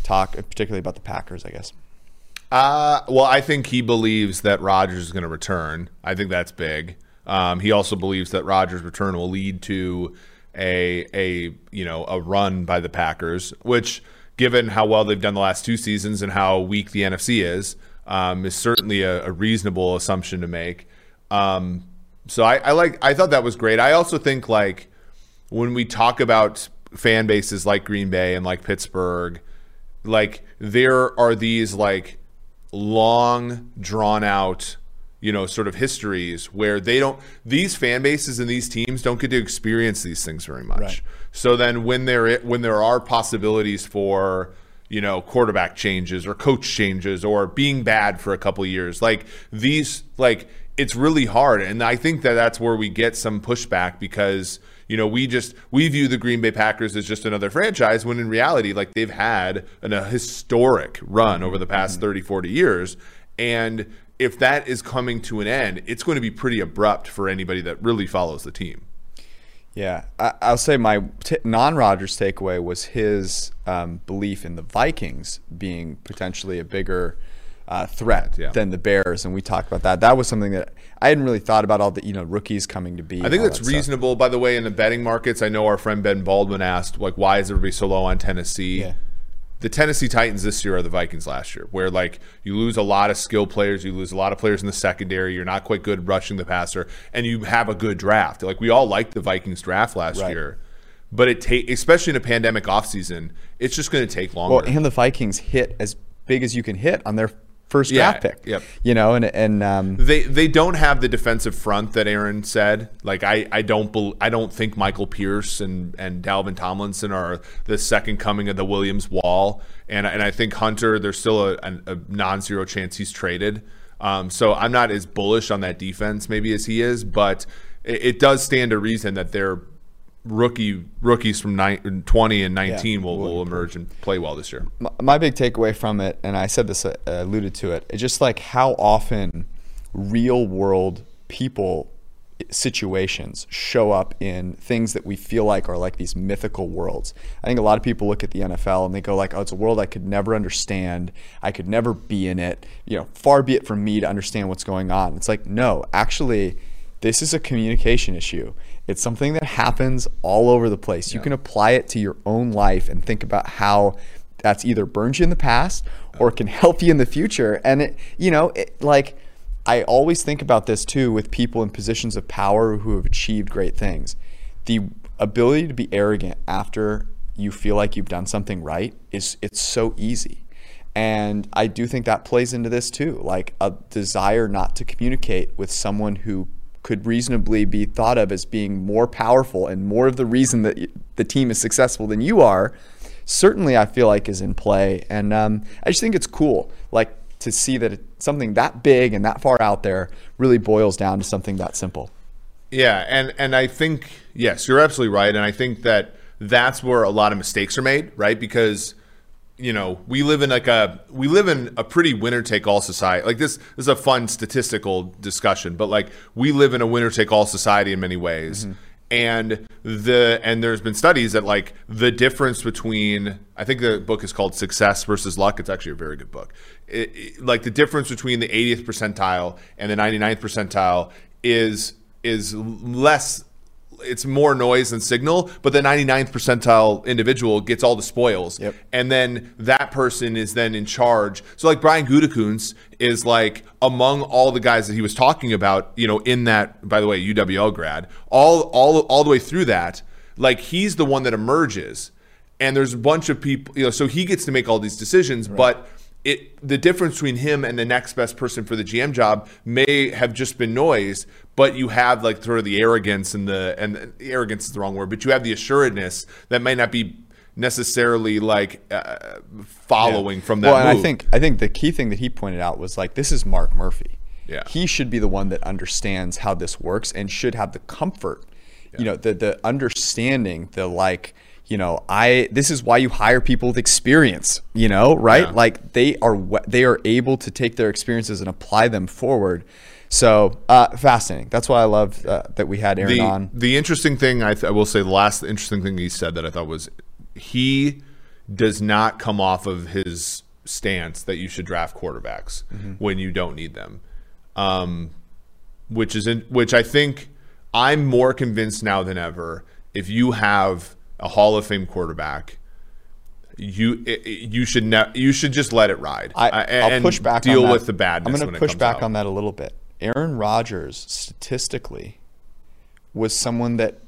talk, particularly about the Packers, I guess? Uh, well, I think he believes that Rodgers is going to return. I think that's big. Um, he also believes that Rodgers' return will lead to a a you know a run by the Packers, which, given how well they've done the last two seasons and how weak the NFC is, um, is certainly a, a reasonable assumption to make. Um, so I, I like I thought that was great. I also think like when we talk about fan bases like Green Bay and like Pittsburgh, like there are these like long drawn out you know sort of histories where they don't these fan bases and these teams don't get to experience these things very much. Right. so then when there when there are possibilities for you know quarterback changes or coach changes or being bad for a couple years like these like it's really hard. And i think that that's where we get some pushback because you know we just we view the green bay packers as just another franchise when in reality like they've had an, a historic run over the past mm-hmm. 30 40 years. And if that is coming to an end it's going to be pretty abrupt for anybody that really follows the team Yeah, I, I'll say my t- non-Rodgers takeaway was his um, belief in the Vikings being potentially a bigger uh, threat Yeah. than the Bears, and we talked about that. That was something that I hadn't really thought about all the you know rookies coming to be. I think that's that reasonable. By the way, in the betting markets, I know our friend Ben Baldwin asked, like, why is everybody so low on Tennessee? Yeah. The Tennessee Titans this year are the Vikings last year, where like you lose a lot of skill players, you lose a lot of players in the secondary, you're not quite good rushing the passer, and you have a good draft. Like we all liked the Vikings draft last Right. year, but it take especially in a pandemic offseason, it's just going to take longer. Well, and the Vikings hit as big as you can hit on their first Yeah, draft pick. yep. You know, and and um, They they don't have the defensive front that Aaron said. Like I I don't bel I don't think Michael Pierce and and Dalvin Tomlinson are the second coming of the Williams wall. And and I think Hunter there's still a, a, a non-zero chance he's traded. Um, so I'm not as bullish on that defense maybe as he is, but it, it does stand to reason that they're rookie rookies from nine, 20 and 19 will, will emerge and play well this year. my, my big takeaway from it, and I said this, uh, alluded to it, it's just like how often real world people situations show up in things that we feel like are like these mythical worlds. I think a lot of people look at the NFL and they go like, "Oh, it's a world I could never understand. I could never be in it. You know, far be it from me to understand what's going on." It's like, "No, actually, this is a communication issue. It's something that happens all over the place. You can apply it to your own life and think about how that's either burned you in the past or can help you in the future. And it, you know, it, like I always think about this too with people in positions of power who have achieved great things. The ability to be arrogant after you feel like you've done something right is it's so easy. And I do think that plays into this too, like a desire not to communicate with someone who could reasonably be thought of as being more powerful and more of the reason that the team is successful than you are. Certainly, I feel like is in play, and um, I just think it's cool, like to see that something that big and that far out there really boils down to something that simple. Yeah, and and I think yes, you're absolutely right, and I think that that's where a lot of mistakes are made, right? Because you know we live in like a we live in a pretty winner take all society. Like this, this is a fun statistical discussion, but like we live in a winner take all society in many ways. Mm-hmm. And the and there's been studies that like the difference between I think the book is called Success versus Luck. It's actually a very good book. It, it- like the difference between the 80th percentile and the 99th percentile is is less it's more noise than signal, but the 99th percentile individual gets all the spoils. Yep. And then that person is then in charge. So like Brian Gutekunst is like among all the guys that he was talking about, you know, in that by the way, UWL grad, all all all the way through that, like he's the one that emerges. And there's a bunch of people, you know, so he gets to make all these decisions, but it the difference between him and the next best person for the GM job may have just been noise, but you have like sort of the arrogance and the and the arrogance is the wrong word, but you have the assuredness that might not be necessarily like uh, following from that. well, and I think I think the key thing that he pointed out was like this is Mark Murphy. Yeah. He should be the one that understands how this works and should have the comfort, you know, the the understanding, the like, you know, I this is why you hire people with experience, you know, right? Yeah. Like they are they are able to take their experiences and apply them forward. So uh, fascinating. That's why I love uh, that we had Aaron the, on. the interesting thing I, th- I will say the last interesting thing he said that I thought was he does not come off of his stance that you should draft quarterbacks Mm-hmm. when you don't need them, um, which is in, which I think I'm more convinced now than ever. If you have a Hall of Fame quarterback, you you should ne- you should just let it ride. I, I'll and push back. Deal on that. with the badness. I'm going to push back out. on that a little bit. Aaron Rodgers, statistically, was someone that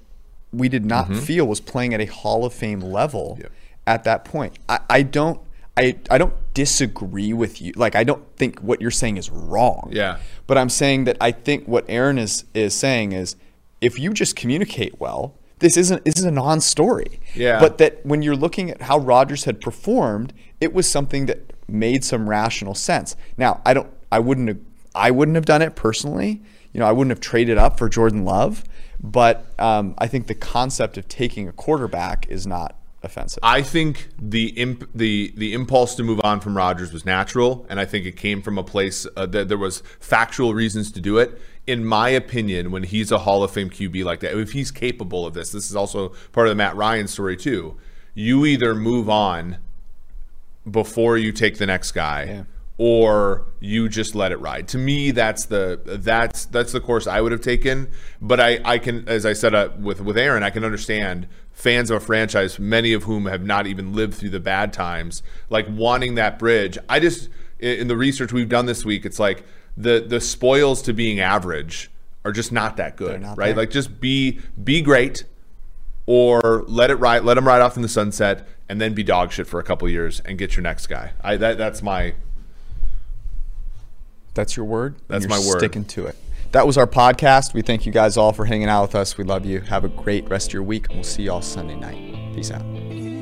we did not feel was playing at a Hall of Fame level Mm-hmm. Yep. at that point. I, I don't. I, I don't disagree with you. Like I don't think what you're saying is wrong. Yeah. But I'm saying that I think what Aaron is is saying is if you just communicate well, this isn't this is a non-story. Yeah. But that when you're looking at how Rodgers had performed, it was something that made some rational sense. Now, I don't I wouldn't have I wouldn't have done it personally. You know, I wouldn't have traded up for Jordan Love, but um, I think the concept of taking a quarterback is not offensive. I think the imp, the the impulse to move on from Rodgers was natural, and I think it came from a place uh, that there was factual reasons to do it. In my opinion, when he's a Hall of Fame QB like that, if he's capable of this, this is also part of the Matt Ryan story too. You either move on before you take the next guy, Yeah. or you just let it ride. To me, that's the that's that's the course I would have taken. But I I can, as I said uh, with with Aaron, I can understand fans of a franchise, many of whom have not even lived through the bad times, like wanting that bridge. I just in in the research we've done this week, it's like the the spoils to being average are just not that good, not right? there. Like just be be great or let it ride, let them ride off in the sunset, and then be dog shit for a couple years and get your next guy. I that that's my That's your word. That's my word. Sticking to it. That was our podcast. We thank you guys all for hanging out with us. We love you. Have a great rest of your week. and We'll see y'all Sunday night. Peace out.